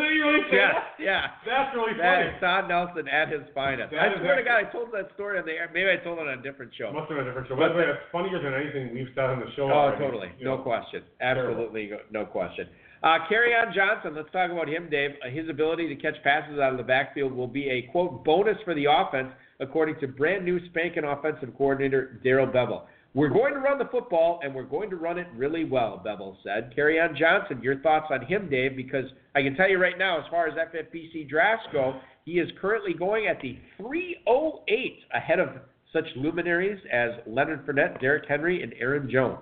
You really
yes,
that?
yeah.
That's really
That
funny.
is Don Nelson at his finest.
That
I swear to God, I told that story on the air. Maybe I told it on a different show.
Must have been a different show.
But
But it's funnier than anything we've said on the show.
Oh,
already.
totally.
You
No
know.
question. Absolutely no question. Uh, Kerryon Johnson, let's talk about him, Dave. Uh, his ability to catch passes out of the backfield will be a, quote, bonus for the offense, according to brand new spanking offensive coordinator Darrell Bevell. We're going to run the football, and we're going to run it really well, Bevell said. on Johnson, your thoughts on him, Dave, because I can tell you right now, as far as FFPC drafts go, he is currently going at the 308 ahead of such luminaries as Leonard Fournette, Derrick Henry, and Aaron Jones.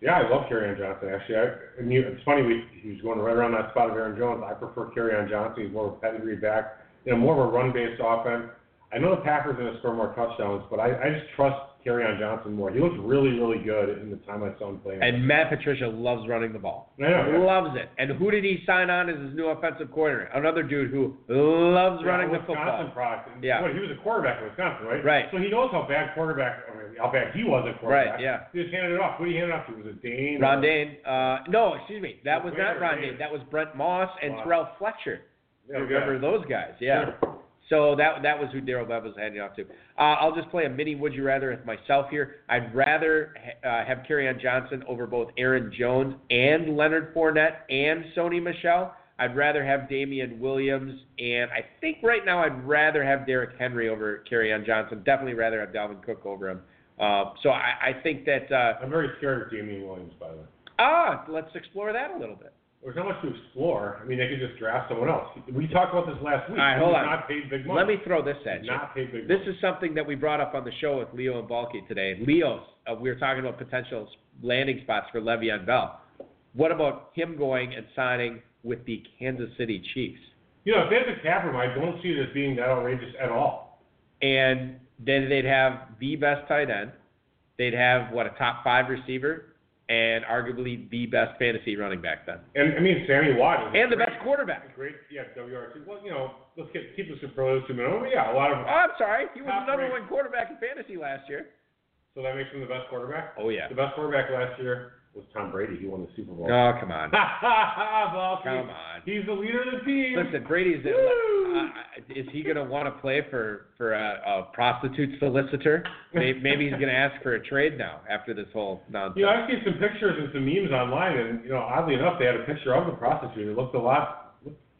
Yeah, I love Kerryon Johnson. Actually, I, it's funny. We, he was going right around that spot of Aaron Jones. I prefer Kerryon Johnson. He's more of a pedigree back. You know, more of a run-based offense. I know the Packers are going to score more touchdowns, but I, I just trust Kerryon Johnson more. He looks really, really good in the time I saw him playing.
And Matt Patricia loves running the ball.
I know, yeah.
Loves it. And who did he sign on as his new offensive coordinator? Another dude who loves
Yeah,
running the
Wisconsin
football.
product.
Yeah.
What, he was a quarterback in Wisconsin, right?
Right.
So he knows how bad quarterback, I mean, how bad he was at quarterback.
Right, yeah.
He just handed it off. Who did he hand it off to? Was it Dayne?
Ron
or-
Dayne. Uh, no, excuse me. That was not Ron
wait.
Dayne. That was Brent Moss and
Wow.
Terrell Fletcher.
Yeah,
Remember those guys? Yeah.
Sure.
So that that was who Darrell Bev was handing off to. Uh, I'll just play a mini Would You Rather with myself here. I'd rather ha- uh, have Kerryon Johnson over both Aaron Jones and Leonard Fournette and Sony Michel. I'd rather have Damien Williams, and I think right now I'd rather have Derrick Henry over Kerryon Johnson. Definitely rather have Dalvin Cook over him. Uh, so I, I think that uh,
I'm very scared of Damien Williams, by the way.
ah, let's explore that a little bit.
There's not much to explore. I mean, they could just draft someone else. We talked about this last week.
All right, hold on.
Not paid big money.
Let me throw this at you.
Not paid big money.
This
money.
is something that we brought up on the show with Leo and Balky today. Leo's, uh, we were talking about potential landing spots for Le'Veon Bell. What about him going and signing with the Kansas City Chiefs?
You know, if they have the cap room, I don't see this being that outrageous at all.
And then they'd have the best tight end. They'd have, what, a top five receiver and arguably the best fantasy running back then.
And I mean, Sammy Watt
And the
great,
best quarterback.
Great, yeah, WRC. Well, you know, let's get keep the superlatives to minimum. Oh, yeah, a lot of.
Oh, I'm sorry. He was the number one quarterback in fantasy last year.
So that makes him the best quarterback.
Oh, yeah.
The best quarterback last year was Tom Brady. He won the Super Bowl.
Oh, come on.
Ha!
Come on.
He's the leader of the team.
Listen, Brady's. Uh, is he going to want to play for for a, a prostitute solicitor? Maybe, maybe he's going to ask for a trade now after this whole nonsense.
You know, I've seen some pictures and some memes online, and you know, oddly enough, they had a picture of the prostitute. It looked a lot,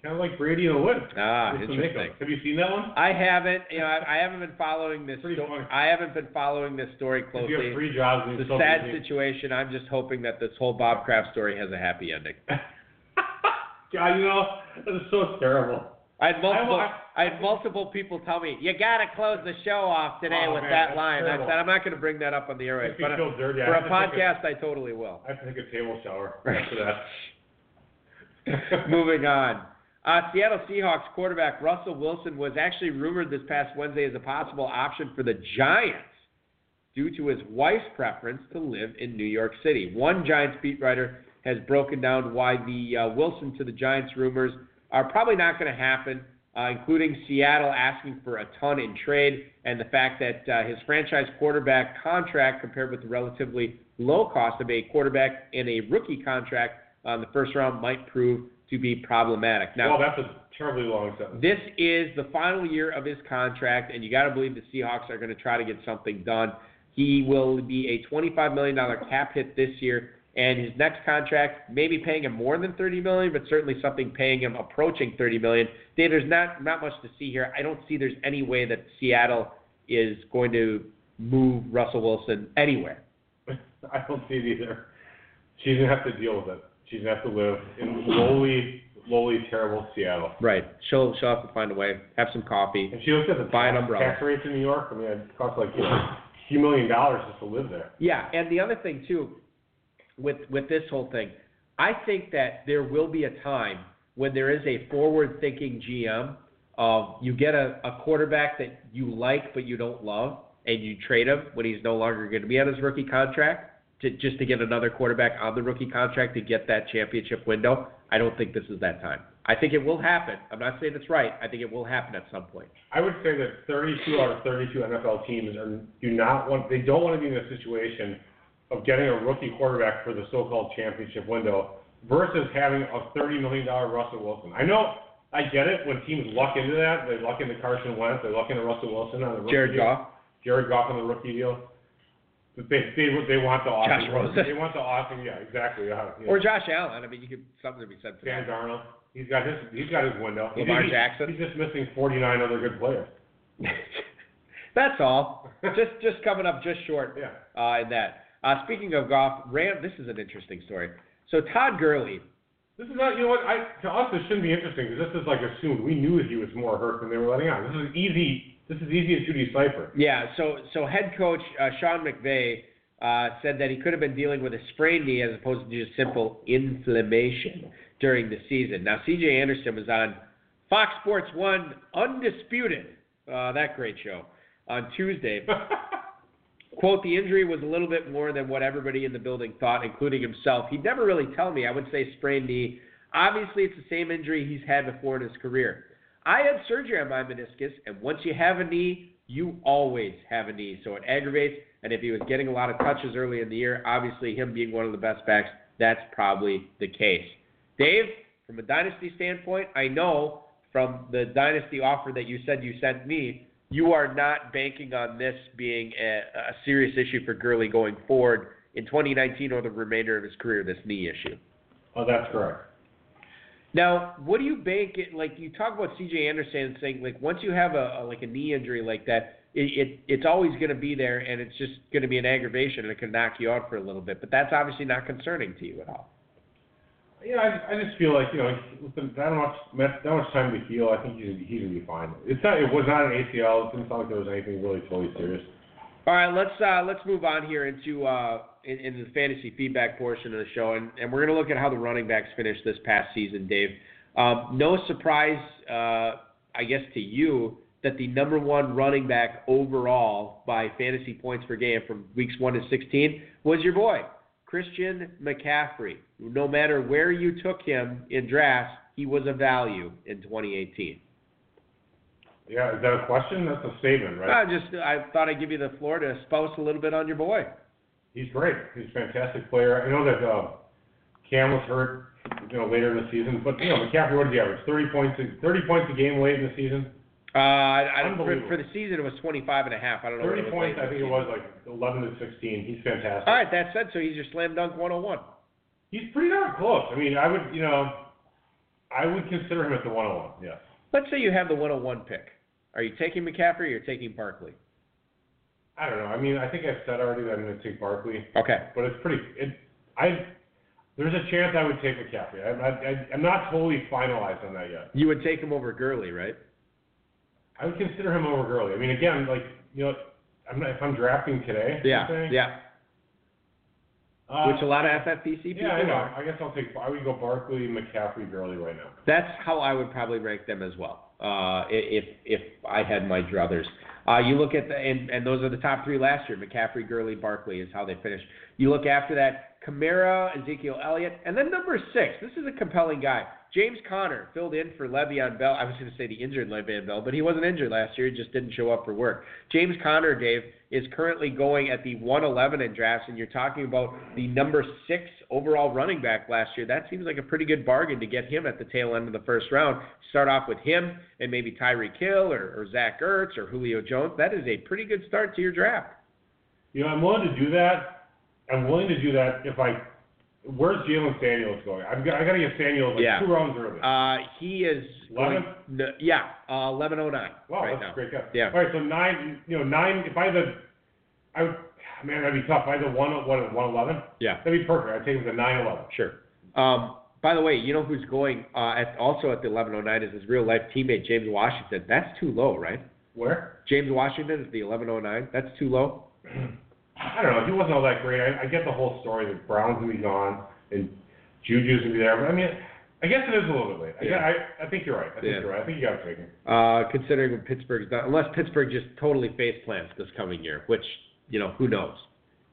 kind of like Brady in the woods.
ah, interesting.
Have you seen that one?
I haven't. You know, I, I haven't been following this.
Pretty
sto-
funny.
I haven't been following this story
If you have
closely.
three jobs
It's a sad
busy.
situation. I'm just hoping that this whole Bob Kraft story has a happy ending.
God, you know, that is so terrible.
I had multiple.
I-
I, had multiple people tell me you got to close the show off today
Oh,
with
man,
that line.
terrible.
I said I'm not going to bring that up on the airwaves, but
feel dirty. I
for a podcast, I totally will.
I have to take a table shower after that.
Moving on. Uh, Seattle Seahawks quarterback Russell Wilson was actually rumored this past Wednesday as a possible option for the Giants due to his wife's preference to live in New York City. One Giants beat writer has broken down why the uh, Wilson to the Giants rumors are probably not going to happen, uh, including Seattle asking for a ton in trade and the fact that uh, his franchise quarterback contract compared with the relatively low cost of a quarterback and a rookie contract on the first round might prove to be problematic. Now,
well, that's a terribly long sentence.
this is the final year of his contract, and you got to believe the Seahawks are going to try to get something done. He will be a $25 million cap hit this year, and his next contract maybe paying him more than 30 million, but certainly something paying him approaching 30 million. Dave, there's not not much to see here. I don't see there's any way that Seattle is going to move Russell Wilson anywhere.
I don't see it either. She's gonna have to deal with it. She's gonna have to live in lowly, lowly, terrible Seattle.
Right. She'll she'll have to find a way. Have some coffee.
And she looks at the
Buy an
tax,
umbrella.
tax rates in New York. I mean, it costs like you know, a few million dollars just to live there.
Yeah, and the other thing too, with with this whole thing, I think that there will be a time when there is a forward-thinking GM of you get a, a quarterback that you like but you don't love, and you trade him when he's no longer going to be on his rookie contract to just to get another quarterback on the rookie contract to get that championship window. I don't think this is that time. I think it will happen. I'm not saying it's right. I think it will happen at some point.
I would say that 32 out of 32 NFL teams are, do not want, they don't want to be in a situation of getting a rookie quarterback for the so-called championship window versus having a $30 million Russell Wilson. I know, I get it when teams luck into that. They luck into Carson Wentz. They luck into Russell Wilson on the rookie
Jared
deal.
Goff.
Jared Goff on the rookie deal. They they they want the awesome.
Josh Rosen.
They want the awesome. Yeah, exactly. Yeah, yeah.
Or Josh Allen. I mean, you could something to be said for
Dan
that.
Darnold. He's got his he's got his window.
Lamar
he's,
Jackson.
He's just missing 49 other good players.
That's all. just just coming up just short
Yeah.
uh, in that. Uh, speaking of golf, Ram. This is an interesting story. So Todd Gurley.
This is not, you know what, I, to us this shouldn't be interesting because this is like assumed. We knew that he was more hurt than they were letting on. This is easy, this is easy to decipher.
Yeah. So so head coach uh, Sean McVay uh, said that he could have been dealing with a sprained knee as opposed to just simple inflammation during the season. Now, C.J. Anderson was on Fox Sports One, Undisputed, uh, that great show, on Tuesday. Quote, the injury was a little bit more than what everybody in the building thought, including himself. He'd never really tell me. I would say sprained knee. Obviously, it's the same injury he's had before in his career. I had surgery on my meniscus, and once you have a knee, you always have a knee. So it aggravates. And if he was getting a lot of touches early in the year, obviously him being one of the best backs, that's probably the case. Dave, from a dynasty standpoint, I know from the dynasty offer that you said you sent me, you are not banking on this being a, a serious issue for Gurley going forward in 2019 or the remainder of his career, this knee issue.
Oh, that's correct.
Now, what do you bank it like you talk about CJ Anderson saying like once you have a, a like a knee injury like that, it, it it's always going to be there and it's just going to be an aggravation and it can knock you out for a little bit. But that's obviously not concerning to you at all.
Yeah, I, I just feel like you know, with that much that much time to heal, I think he's he's gonna be fine. It's not. It was not an ACL. It didn't sound like there was anything really totally serious.
All right, let's uh, let's move on here into uh, in, into the fantasy feedback portion of the show, and, and we're going to look at how the running backs finished this past season, Dave. Um, no surprise, uh, I guess, to you that the number one running back overall by fantasy points per game from weeks one to 16 was your boy, Christian McCaffrey. No matter where you took him in drafts, he was a value in 2018.
Yeah, is that a question? That's a statement, right?
I just I thought I'd give you the floor to spouse a little bit on your boy.
He's great. He's a fantastic player. I know that uh, Cam was hurt, you know, later in the season, but you know, McCaffrey, what did he average? Thirty points, a, thirty points a game late in the season.
Uh, I, I don't, for, for the season it was 25 and a half. I don't know.
Thirty
what it was
points, I think it was like eleven to sixteen. He's fantastic.
All right, that said, so he's your slam dunk 101.
He's pretty darn close. I mean, I would, you know, I would consider him at the one hundred one. Yes.
Let's say you have the 101 pick. Are you taking McCaffrey or you're taking Barkley?
I don't know. I mean, I think I've said already that I'm going to take Barkley,
Okay.
but it's pretty. It, I there's a chance I would take McCaffrey. I'm not, I, I'm not totally finalized on that yet.
You would take him over Gurley, right?
I would consider him over Gurley. I mean, again, like you know, I'm not, if I'm drafting today.
Yeah.
saying,
Yeah.
Uh,
Which a lot of FFPC people
yeah, I know.
are.
I guess I'll take. I would go Barkley, McCaffrey, Gurley right now.
That's how I would probably rank them as well. Uh, i- if if I had my druthers. Uh, you look at the and, and those are the top three last year. McCaffrey, Gurley, Barkley is how they finished. You look after that, Kamara, Ezekiel Elliott, and then number six. This is a compelling guy. James Conner filled in for Le'Veon Bell. I was going to say the injured Le'Veon Bell, but he wasn't injured last year. He just didn't show up for work. James Conner, Dave, is currently going at the 111 in drafts, and you're talking about the number six overall running back last year. That seems like a pretty good bargain to get him at the tail end of the first round. Start off with him and maybe Tyreek Hill or, or Zach Ertz or Julio Jones. That is a pretty good start to your draft.
You know, I'm willing to do that. I'm willing to do that if I. Where's Jaylen Samuels going? I've got, I got to get Samuels like
Yeah.
two rounds early.
Uh, he is going,
Eleven?
no, yeah, uh, 1109
wow,
right
that's
now.
a great guy.
Yeah.
All right, so nine. You know, nine. If I had the, I would. Man, that'd be tough. If I had the one, what, one eleven.
Yeah.
That'd be perfect. I'd take him to nine eleven.
Sure. Um, by the way, you know who's going uh, at also at the 1109 is his real life teammate James Washington. That's too low, right?
Where?
James Washington is the 1109. That's too low.
I don't know. He wasn't all that great. I, I get the whole story. The Browns gonna be gone and Juju's gonna be there. But I mean, I guess it is a little bit late. I,
Yeah.
I, I think you're right. I think
Yeah.
you're right. I think you got to take him.
Uh, considering what Pittsburgh's done, unless Pittsburgh just totally face plants this coming year, which you know who knows.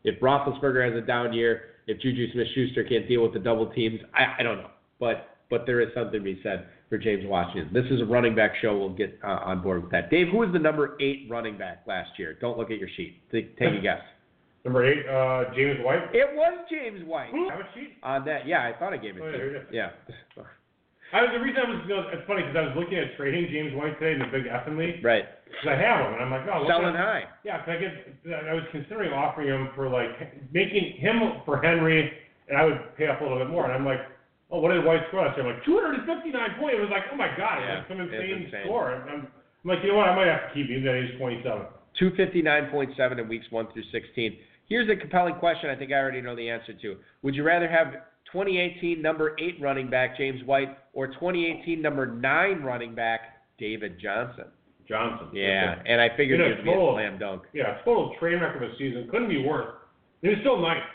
If Roethlisberger has a down year, if Juju Smith-Schuster can't deal with the double teams, I, I don't know. But but there is something to be said for James Washington. This is a running back show. We'll get uh, on board with that. Dave, who was the number eight running back last year? Don't look at your sheet. Take, take a guess.
Number eight, uh, James White.
It was James White.
Have a sheet.
On that, yeah, I thought I gave it
Oh,
to
yeah,
you.
here it is.
Yeah.
I was the reason I was. You know, it's funny because I was looking at trading James White today in the big F and league
Right.
because I have him and I'm like, oh,
Selling
at-
high.
Yeah, 'cause I get. I was considering offering him for like making him for Henry, and I would pay up a little bit more. And I'm like, oh, what did White score last year? I'm like 259 points. It was like, oh my god,
Yeah,
it's some
it's
insane,
insane.
score. And I'm, I'm like, you know what? I might have to keep him at age 27.
259.7 in weeks 1 through 16. Here's a compelling question I think I already know the answer to. Would you rather have 2018 number 8 running back James White or 2018 number 9 running back David Johnson?
Johnson.
Yeah, and I figured
You know,
it'd be a
total-
slam dunk.
Yeah, total train wreck of a season. Couldn't be worse. He's still ninth.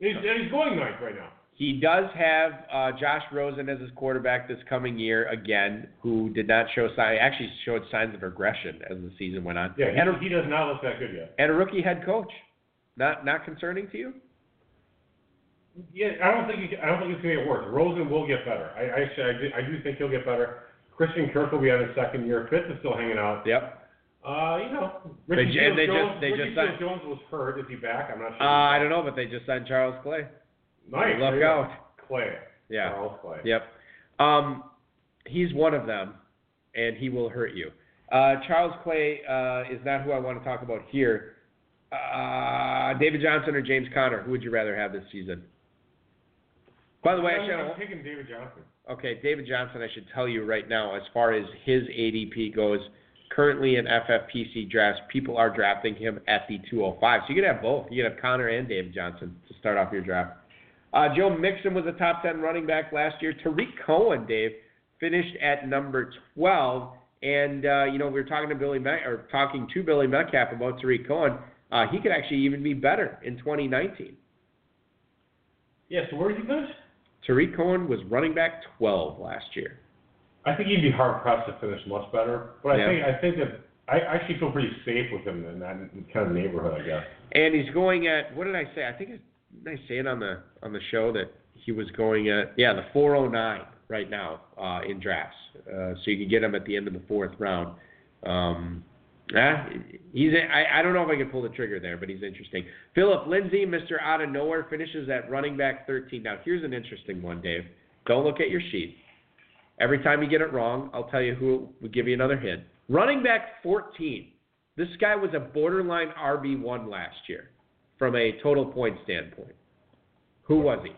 He's, and he's going ninth right now.
He does have uh, Josh Rosen as his quarterback this coming year again, who did not show sign, actually showed signs of regression as the season went on.
Yeah,
and, a,
he, he does not look that good yet.
and a rookie head coach. Not not concerning to you?
Yeah, I don't think he, I don't think it's gonna get worse. Rosen will get better. I, I actually I do, I do think he'll get better. Christian Kirk will be on his second year. Fitz is still hanging out.
Yep.
Uh, you know,
They
Ricky
ju- they
Seals-Jones.
just- they
Ricky
just signed-
Seals-Jones was hurt. Is he back? I'm not sure.
Uh, I don't know, but they just signed Charles Clay.
Nice.
Look out.
Clay.
Yeah.
Charles Clay.
Yep. Um, he's one of them, and he will hurt you. Uh, Charles Clay uh, is not who I want to talk about here. Uh, David Johnson or James Conner? Who would you rather have this season? By the way, I
I'm,
should
I'm taking David Johnson.
Okay, David Johnson, I should tell you right now, as far as his ADP goes, currently in FFPC drafts, people are drafting him at the 205. So you could have both. You could have Conner and David Johnson to start off your draft. Uh, Joe Mixon was a top 10 running back last year. Tarik Cohen, Dave, finished at number 12. And, uh, you know, we were talking to Billy Met- or talking to Billy Metcalf about Tarik Cohen. Uh, he could actually even be better in 2019.
Yeah. So where did he finish?
Tarik Cohen was running back 12 last year.
I think he'd be hard pressed to finish much better. But I
Yeah.
think I think that I actually feel pretty safe with him in that kind of neighborhood. I guess.
And he's going at what did I say? I think I, did I say it on the on the show that he was going at yeah the 409 right now uh, in drafts. Uh, so you can get him at the end of the fourth round. Um, yeah, he's I, I don't know if I can pull the trigger there, but he's interesting. Philip Lindsay, Mr. Out of Nowhere, finishes at running back 13. Now here's an interesting one, Dave. Don't look at your sheet. Every time you get it wrong, I'll tell you who will give you another hint. Running back 14. This guy was a borderline RB1 last year from a total point standpoint. Who was he?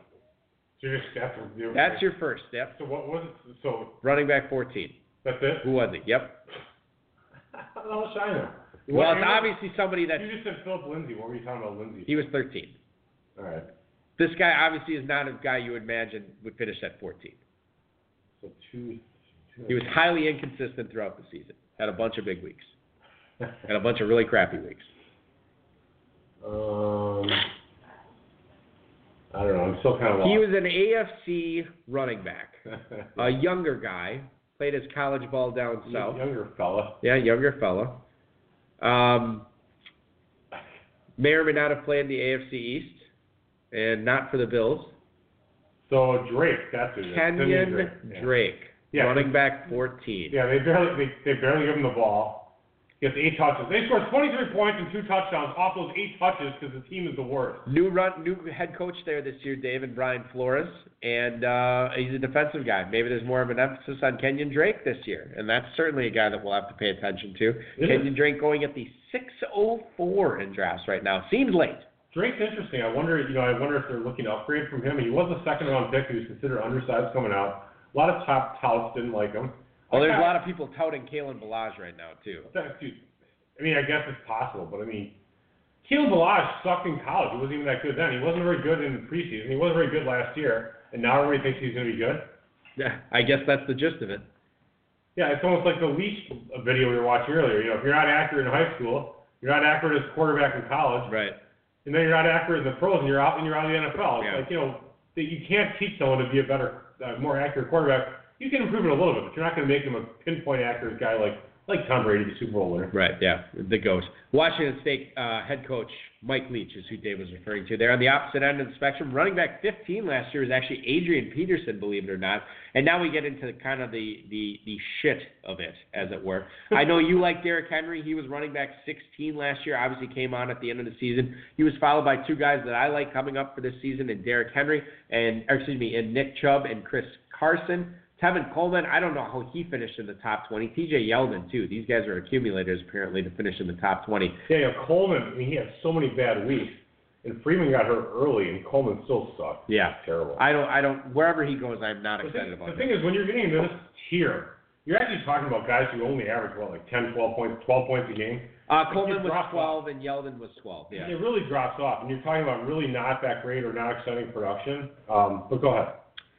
So you're just that's,
That's your first step.
So what was it? So
Running back 14.
that's it.
Who was he? Yep.
How much I?
Well,
What-
it's obviously somebody that
You just said Philip Lindsay. What were you talking about, Lindsay?
he was 13.
All right.
This guy obviously is not a guy you would imagine would finish at 14.
So two. two
He was highly inconsistent throughout the season. Had a bunch of big weeks. Had a bunch of really crappy weeks.
um. I don't know. I'm still kind of
He was an AFC running back, a younger guy, played his college ball down south.
Younger fella.
Yeah, younger fella. Um, may or may not have played in the AFC East, and not for the Bills.
So Drake, that's who.
Kenyon
Drake. Yeah.
Drake,
Yeah.
running back 14.
Yeah, they barely they, they barely give him the ball. Gets eight touches. They scored 23 points and two touchdowns off those eight touches because the team is the worst.
New run, new head coach there this year, David Brian Flores, and uh, he's a defensive guy. Maybe there's more of an emphasis on Kenyon Drake this year, and that's certainly a guy that we'll have to pay attention to.
Is
Kenyon Drake going at the 604 in drafts right now. Seems late.
Drake's interesting. I wonder, you know, I wonder if they're looking to upgrade from him. He was a second round pick. He was considered undersized coming out. A lot of top touts didn't like him.
Well, there's a lot of people touting Kalen Ballage right now too.
That, dude, I mean, I guess it's possible, but I mean, Kalen Ballage sucked in college. He wasn't even that good then. He wasn't very good in the preseason. He wasn't very good last year, and now everybody thinks he's going to be good.
Yeah, I guess that's the gist of it.
Yeah, it's almost like the Leach video we were watching earlier. You know, if you're not accurate in high school, you're not accurate as quarterback in college,
Right.
and then you're not accurate in the pros, and you're out and you're out of the NFL. It's
Yeah.
like you know, that you can't teach someone to be a better, uh, more accurate quarterback. You can improve it a little bit, but you're not going to make him a pinpoint accurate guy like like Tom Brady, the Super Bowl winner.
Right, yeah, the ghost. Washington State uh, head coach Mike Leach is who Dave was referring to there. On the opposite end of the spectrum, running back 15 last year was actually Adrian Peterson, believe it or not. And now we get into kind of the, the, the shit of it, as it were. I know you like Derrick Henry. He was running back 16 last year, obviously came on at the end of the season. He was followed by two guys that I like coming up for this season, and Derrick Henry, and or excuse me, and Nick Chubb and Chris Carson. Tevin Coleman, I don't know how he finished in the top 20. TJ Yeldon, too. These guys are accumulators, apparently, to finish in the top 20.
Yeah, you know, Coleman. I mean, he had so many bad weeks, and Freeman got hurt early, and Coleman still sucked.
Yeah.
terrible.
I don't, I don't, wherever he goes, I'm not
the
excited
thing,
about
the thing is, when you're getting into this tier, you're actually talking about guys who only average what, like 10, 12 points, 12 points a game.
Uh, Coleman was
dropped
12 and Yeldon was 12. Yeah.
It really drops off, and you're talking about really not that great or not exciting production. Um, but go ahead.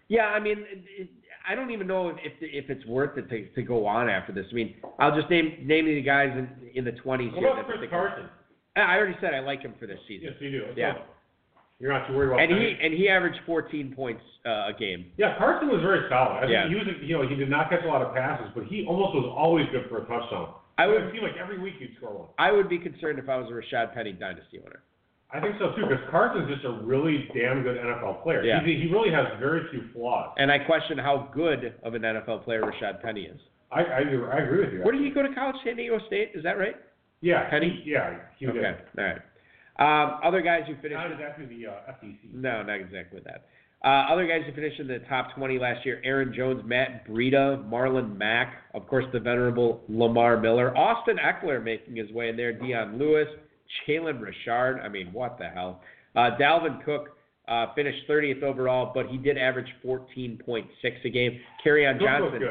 Yeah, I mean, it, it, I don't even know if if it's worth it to, to go on after this. I mean, I'll just name name the guys in, in the 20s
What about Chris Carson?
I already said I like him for this season.
Yes, you do.
Yeah.
You're not too worried about.
And he and he averaged 14 points uh, a game.
Yeah, Carson was very solid. I
Yeah.
think he was, you know, he did not catch a lot of passes, but he almost was always good for a touchdown.
I would
it seemed like every week you'd score one.
I would be concerned if I was a Rashad Penny dynasty owner.
I think so too, because Carson's just a really damn good NFL player.
Yeah.
He, he really has very few flaws.
And I question how good of an NFL player Rashad Penny is.
I I, agree- I agree with you.
Where did he go to college? San Diego State? Is that right?
Yeah,
Penny?
He, yeah, he
okay.
did.
All right. Um, other guys who finished.
Not exactly the uh.
No, not exactly that. Uh, other guys who finished in the top 20 last year: Aaron Jones, Matt Breida, Marlon Mack, of course, the venerable Lamar Miller, Austin Ekeler making his way in there, Dion Lewis, Jalen Richard. I mean, what the hell? Uh, Dalvin Cook uh, finished 30th overall, but he did average 14.6 a game.
Kerryon
Johnson.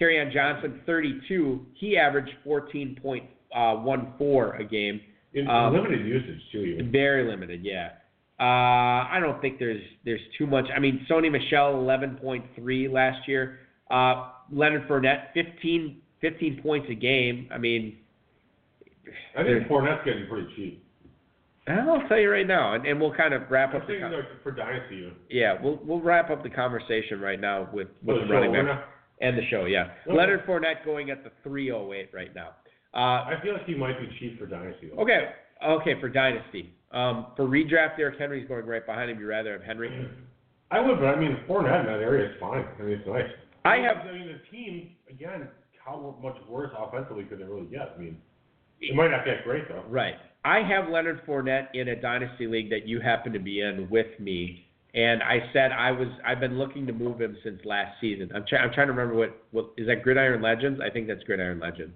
Kerryon Johnson, 32. He averaged 14.14 a game.
In
Um,
limited usage too, even.
Very limited, yeah. Uh, I don't think there's there's too much. I mean, Sony Michel 11.3 last year. Uh, Leonard Fournette 15 15 points a game. I mean,
I think Fournette's getting pretty cheap.
And I'll tell you right now, and, and we'll kind of wrap
I'm
up the
thinking
con-
like for dynasty even.
yeah we'll we'll wrap up the conversation right now with with the
the
running back
not-
and the show. Yeah. Leonard Fournette going at the 308 right now. Uh,
I feel like he might be cheap for dynasty though.
okay, okay for dynasty. Um, for redraft, Derrick Henry's going right behind him. You rather have Henry?
I would, but I mean Fournette in that area is fine. I mean it's nice.
I have
I mean the team again. How much worse offensively could they really get? I mean, it might not get great though.
Right. I have Leonard Fournette in a dynasty league that you happen to be in with me, and I said I was I've been looking to move him since last season. I'm trying I'm trying to remember what what is that Gridiron Legends? I think that's Gridiron Legends.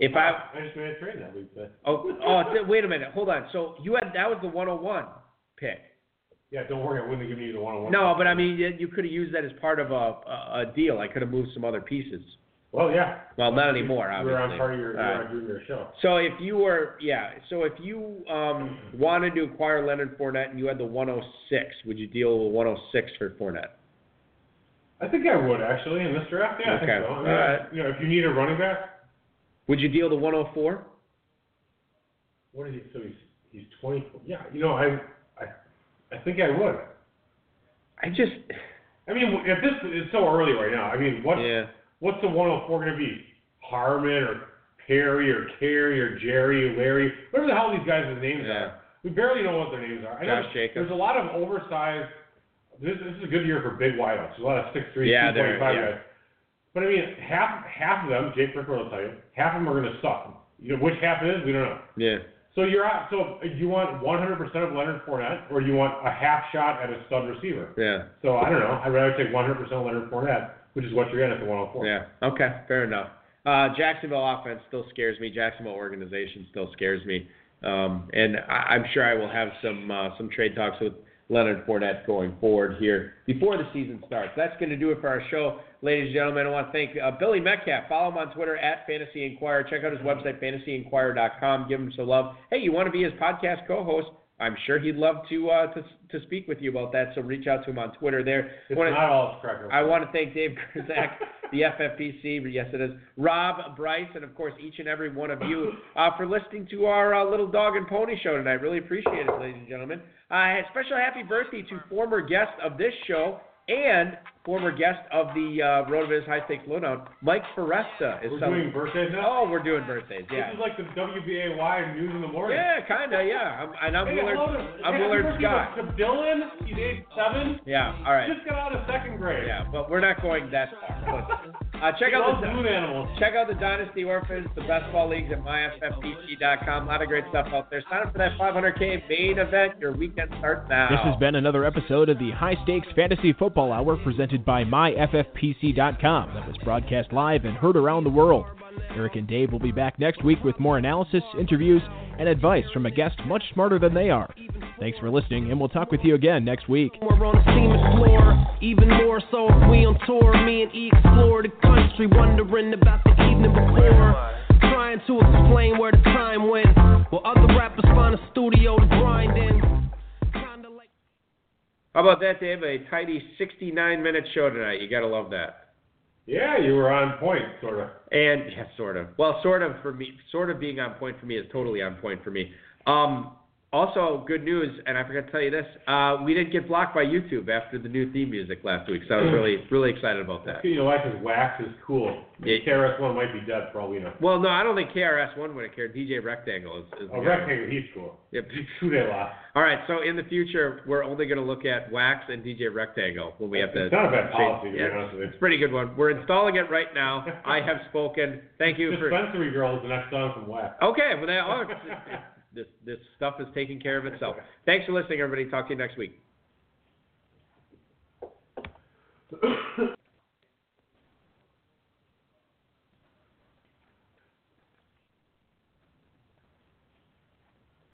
If I
I just made a trade that week. But
oh oh wait a minute hold on so you had that was the 101 pick.
yeah, don't worry, I wouldn't have given you the one on one.
No, but I mean you, you could have used that as part of a, a a deal. I could have moved some other pieces.
Well, yeah.
Well, not anymore, obviously.
You were on part of your, you
All
were
right.
on doing your show.
So if you were, yeah, so if you um, wanted to acquire Leonard Fournette and you had the 106, would you deal with 106 for Fournette?
I think I would actually in this draft. Yeah, I
Okay.
think so. I mean,
All right.
You know, if you need a running back,
Would you deal the 104?
what is he? So he's he's twenty. Yeah, you know, I I I think I would.
I just,
I mean, if this it's so early right now. I mean, what
yeah,
what's the 104 going to be? Harmon or Perry or Carey or Jerry or Larry, whatever the hell these guys' names
Yeah.
are. We barely know what their names are. I know
Jacobs.
There's a lot of oversized. This, this is a good year for big wideouts. There's a lot of six three,
Yeah,
two point five
yeah.
guys. But I mean, half half of them, Jake Brickler will tell you, half of them are going to suck. You know, which half it is, we don't know.
yeah.
So you're out. So you want 100% of Leonard Fournette, or you want a half shot at a stud receiver?
Yeah,
So I don't know. I'd rather take 100% of Leonard Fournette, which is what you're getting at the 104.
yeah. Okay, fair enough. Uh, Jacksonville offense still scares me. Jacksonville organization still scares me. Um, and I, I'm sure I will have some uh, some trade talks with Leonard Fournette going forward here before the season starts. That's going to do it for our show, ladies and gentlemen. I want to thank uh, Billy Metcalf. Follow him on Twitter at Fantasy Enquirer. Check out his website, fantasyenquirer.com. Give him some love. Hey, you want to be his podcast co-host? I'm sure he'd love to uh, to to speak with you about that. So reach out to him on Twitter. There.
It's
Wanna-
not all cracker.
I want to thank Dave Gerczak, the FFPC, yes, it is Rob, Bryce, and of course each and every one of you uh, for listening to our uh, little dog and pony show tonight. Really appreciate it, ladies and gentlemen. Uh, special happy birthday to former guest of this show and former guest of the uh, Road of His High Stakes Lowdown, Mike Foresta is
We're doing birthdays now.
Oh, we're doing birthdays, yeah.
This is like the WBAY news in the morning.
Yeah, kinda, yeah. I'm, and I'm
Hey,
Willard.
hello
I'm
hey,
Willard Scott.
To Dylan, he's age seven.
Yeah, all right.
Just got out of second grade.
Yeah, but we're not going that far. But, uh, check
He
out the.
balloon animals.
Check out the Dynasty Orphans, the best ball leagues at myffpc.com. A lot of great stuff out there. Sign up for that 500K main event. Your weekend starts now.
This has been another episode of the High Stakes Fantasy Football Hour presented by MyFFPC.com that was broadcast live and heard around the world. Eric and Dave will be back next week with more analysis, interviews, and advice from a guest much smarter than they are. Thanks for listening, and we'll talk with you again next week.
We're on the team explore, even more so if we on tour. Me and E explore the country, wondering about the evening before. Trying to explain where the time went, while other rappers find a studio to grind in. Kinda like
How about that, Dave? A tidy 69 minute show tonight. You got to love that.
Yeah, you were on point, sort of.
And, yeah, sort of. Well, sort of for me. Sort of being on point for me is totally on point for me. Um, Also, good news, and I forgot to tell you this: uh, we didn't get blocked by YouTube after the new theme music last week, so I was really, really excited about that.
You know, like his wax is cool.
Yeah.
KRS One might be dead for all we know.
Well, no, I don't think KRS One would have cared. DJ Rectangle is. is guy.
rectangle, he's cool.
Yep.
Who they lost.
All right, so in the future, we're only going to look at Wax and DJ Rectangle when we have to.
It's not a bad
change-
policy, to be honest with you.
It's a pretty good one. We're installing it right now. I have spoken. Thank you for.
Dispensary Girl is the next song from Wax.
Okay, well, that, oh, this this stuff is taking care of itself. Thanks for listening, everybody. Talk to you next week.